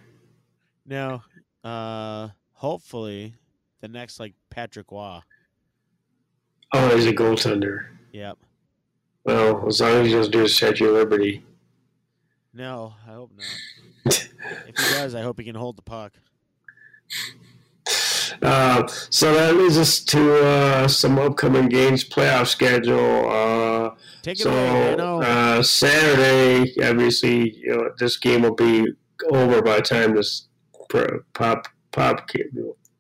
No, uh, hopefully the next like Patrick Roy. Oh, he's a goaltender. Yep. Well, as long as he doesn't do a Statue of Liberty. No, I hope not [laughs] if he does, I hope he can hold the puck. Uh, so that leads us to uh, some upcoming games, playoff schedule. Uh, Take it so, away, uh, Saturday, obviously, you know, this game will be over by the time this pop pop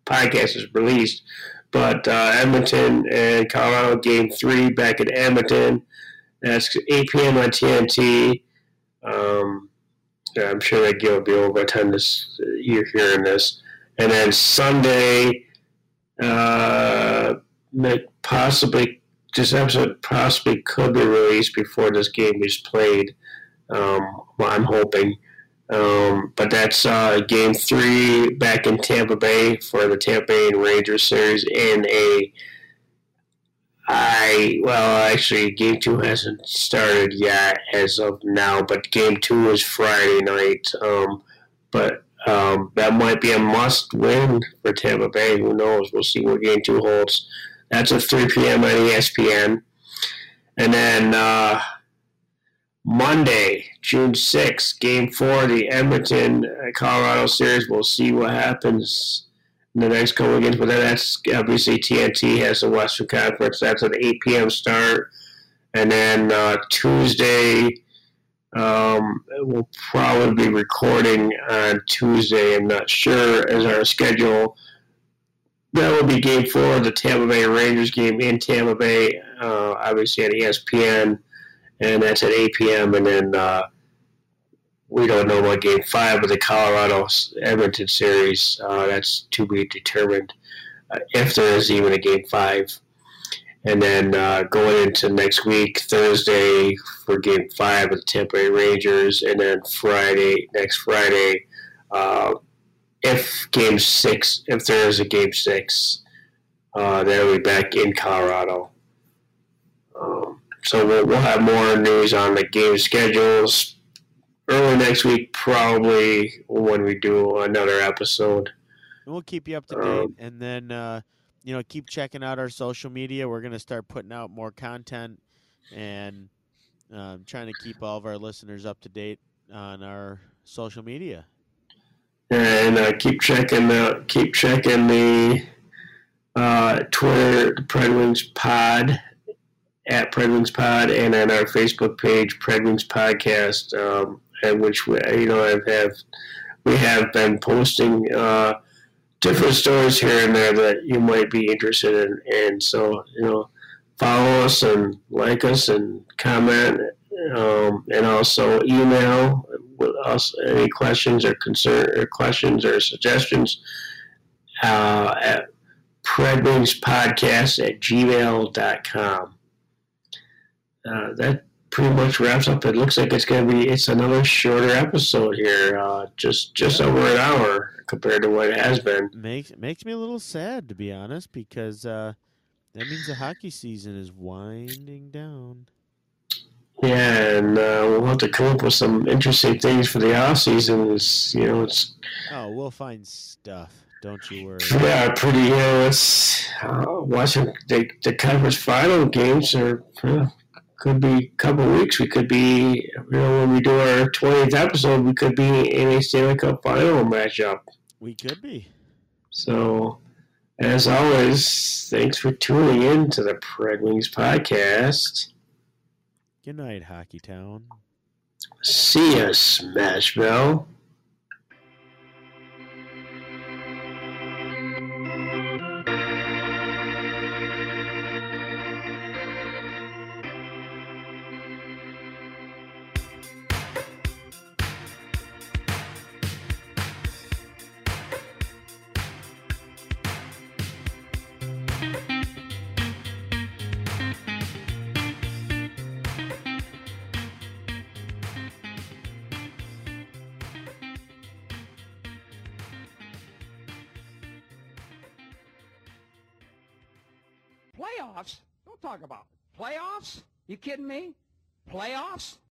podcast is released. But uh, Edmonton and Colorado game three back at Edmonton. That's 8 p.m. on TNT. Um, yeah, I'm sure that game will be over by the time this you're hearing this. And then Sunday, uh, possibly this episode possibly could be released before this game is played. Um, I'm hoping. Um, but that's uh, game three back in Tampa Bay for the Tampa Bay and Rangers series in a I well, actually, game two hasn't started yet as of now, but game two is Friday night. Um, but um, that might be a must-win for Tampa Bay. Who knows? We'll see what game two holds. That's at 3 p.m. on ESPN, and then uh, Monday, June 6th, game four, the Edmonton uh, Colorado series. We'll see what happens in the next couple of games. But then that's obviously TNT has the Western Conference. That's an 8 p.m. start. And then uh, Tuesday, um, we'll probably be recording on Tuesday. I'm not sure as our schedule. That will be game four of the Tampa Bay Rangers game in Tampa Bay, uh, obviously at ESPN, and that's at 8 p.m. And then uh, we don't know about Game Five of the Colorado Edmonton series. Uh, that's to be determined uh, if there is even a Game Five. And then uh, going into next week, Thursday for Game Five of the Tampa Bay Rangers, and then Friday, next Friday, uh, if Game Six, if there is a Game Six, uh, they'll be back in Colorado. Um, so we'll, we'll have more news on the game schedules, early next week, probably when we do another episode. And we'll keep you up to date, um, and then uh, you know keep checking out our social media. We're gonna start putting out more content and uh, trying to keep all of our listeners up to date on our social media. And uh, keep checking the keep checking the uh, Twitter, the Pred Wings Pod at Pred Wings Pod, and on our Facebook page, Pred Wings Podcast. Um, and which we, you know have, have we have been posting uh, different stories here and there that you might be interested in, and so you know follow us and like us and comment, um, and also email with us any questions or concern or questions or suggestions uh, at predwingspodcast at gmail.com. Uh, that pretty much wraps up. It looks like it's going to be it's another shorter episode here, uh, just just yeah. over an hour compared to what it has been. Makes makes me a little sad to be honest, because uh, That means the hockey season is winding down. Yeah, and uh, we'll have to come up with some interesting things for the off season. It's you know it's Oh, we'll find stuff. Don't you worry. yeah pretty it's uh, watching the the conference final games are could be a couple weeks. We could be you know when we do our twentieth episode, we could be in a Stanley Cup final matchup. We could be. So, as always, thanks for tuning in to the Pred Wings podcast. Good night, Hockey Town. See ya, Smashville. About playoffs. You kidding me? Playoffs?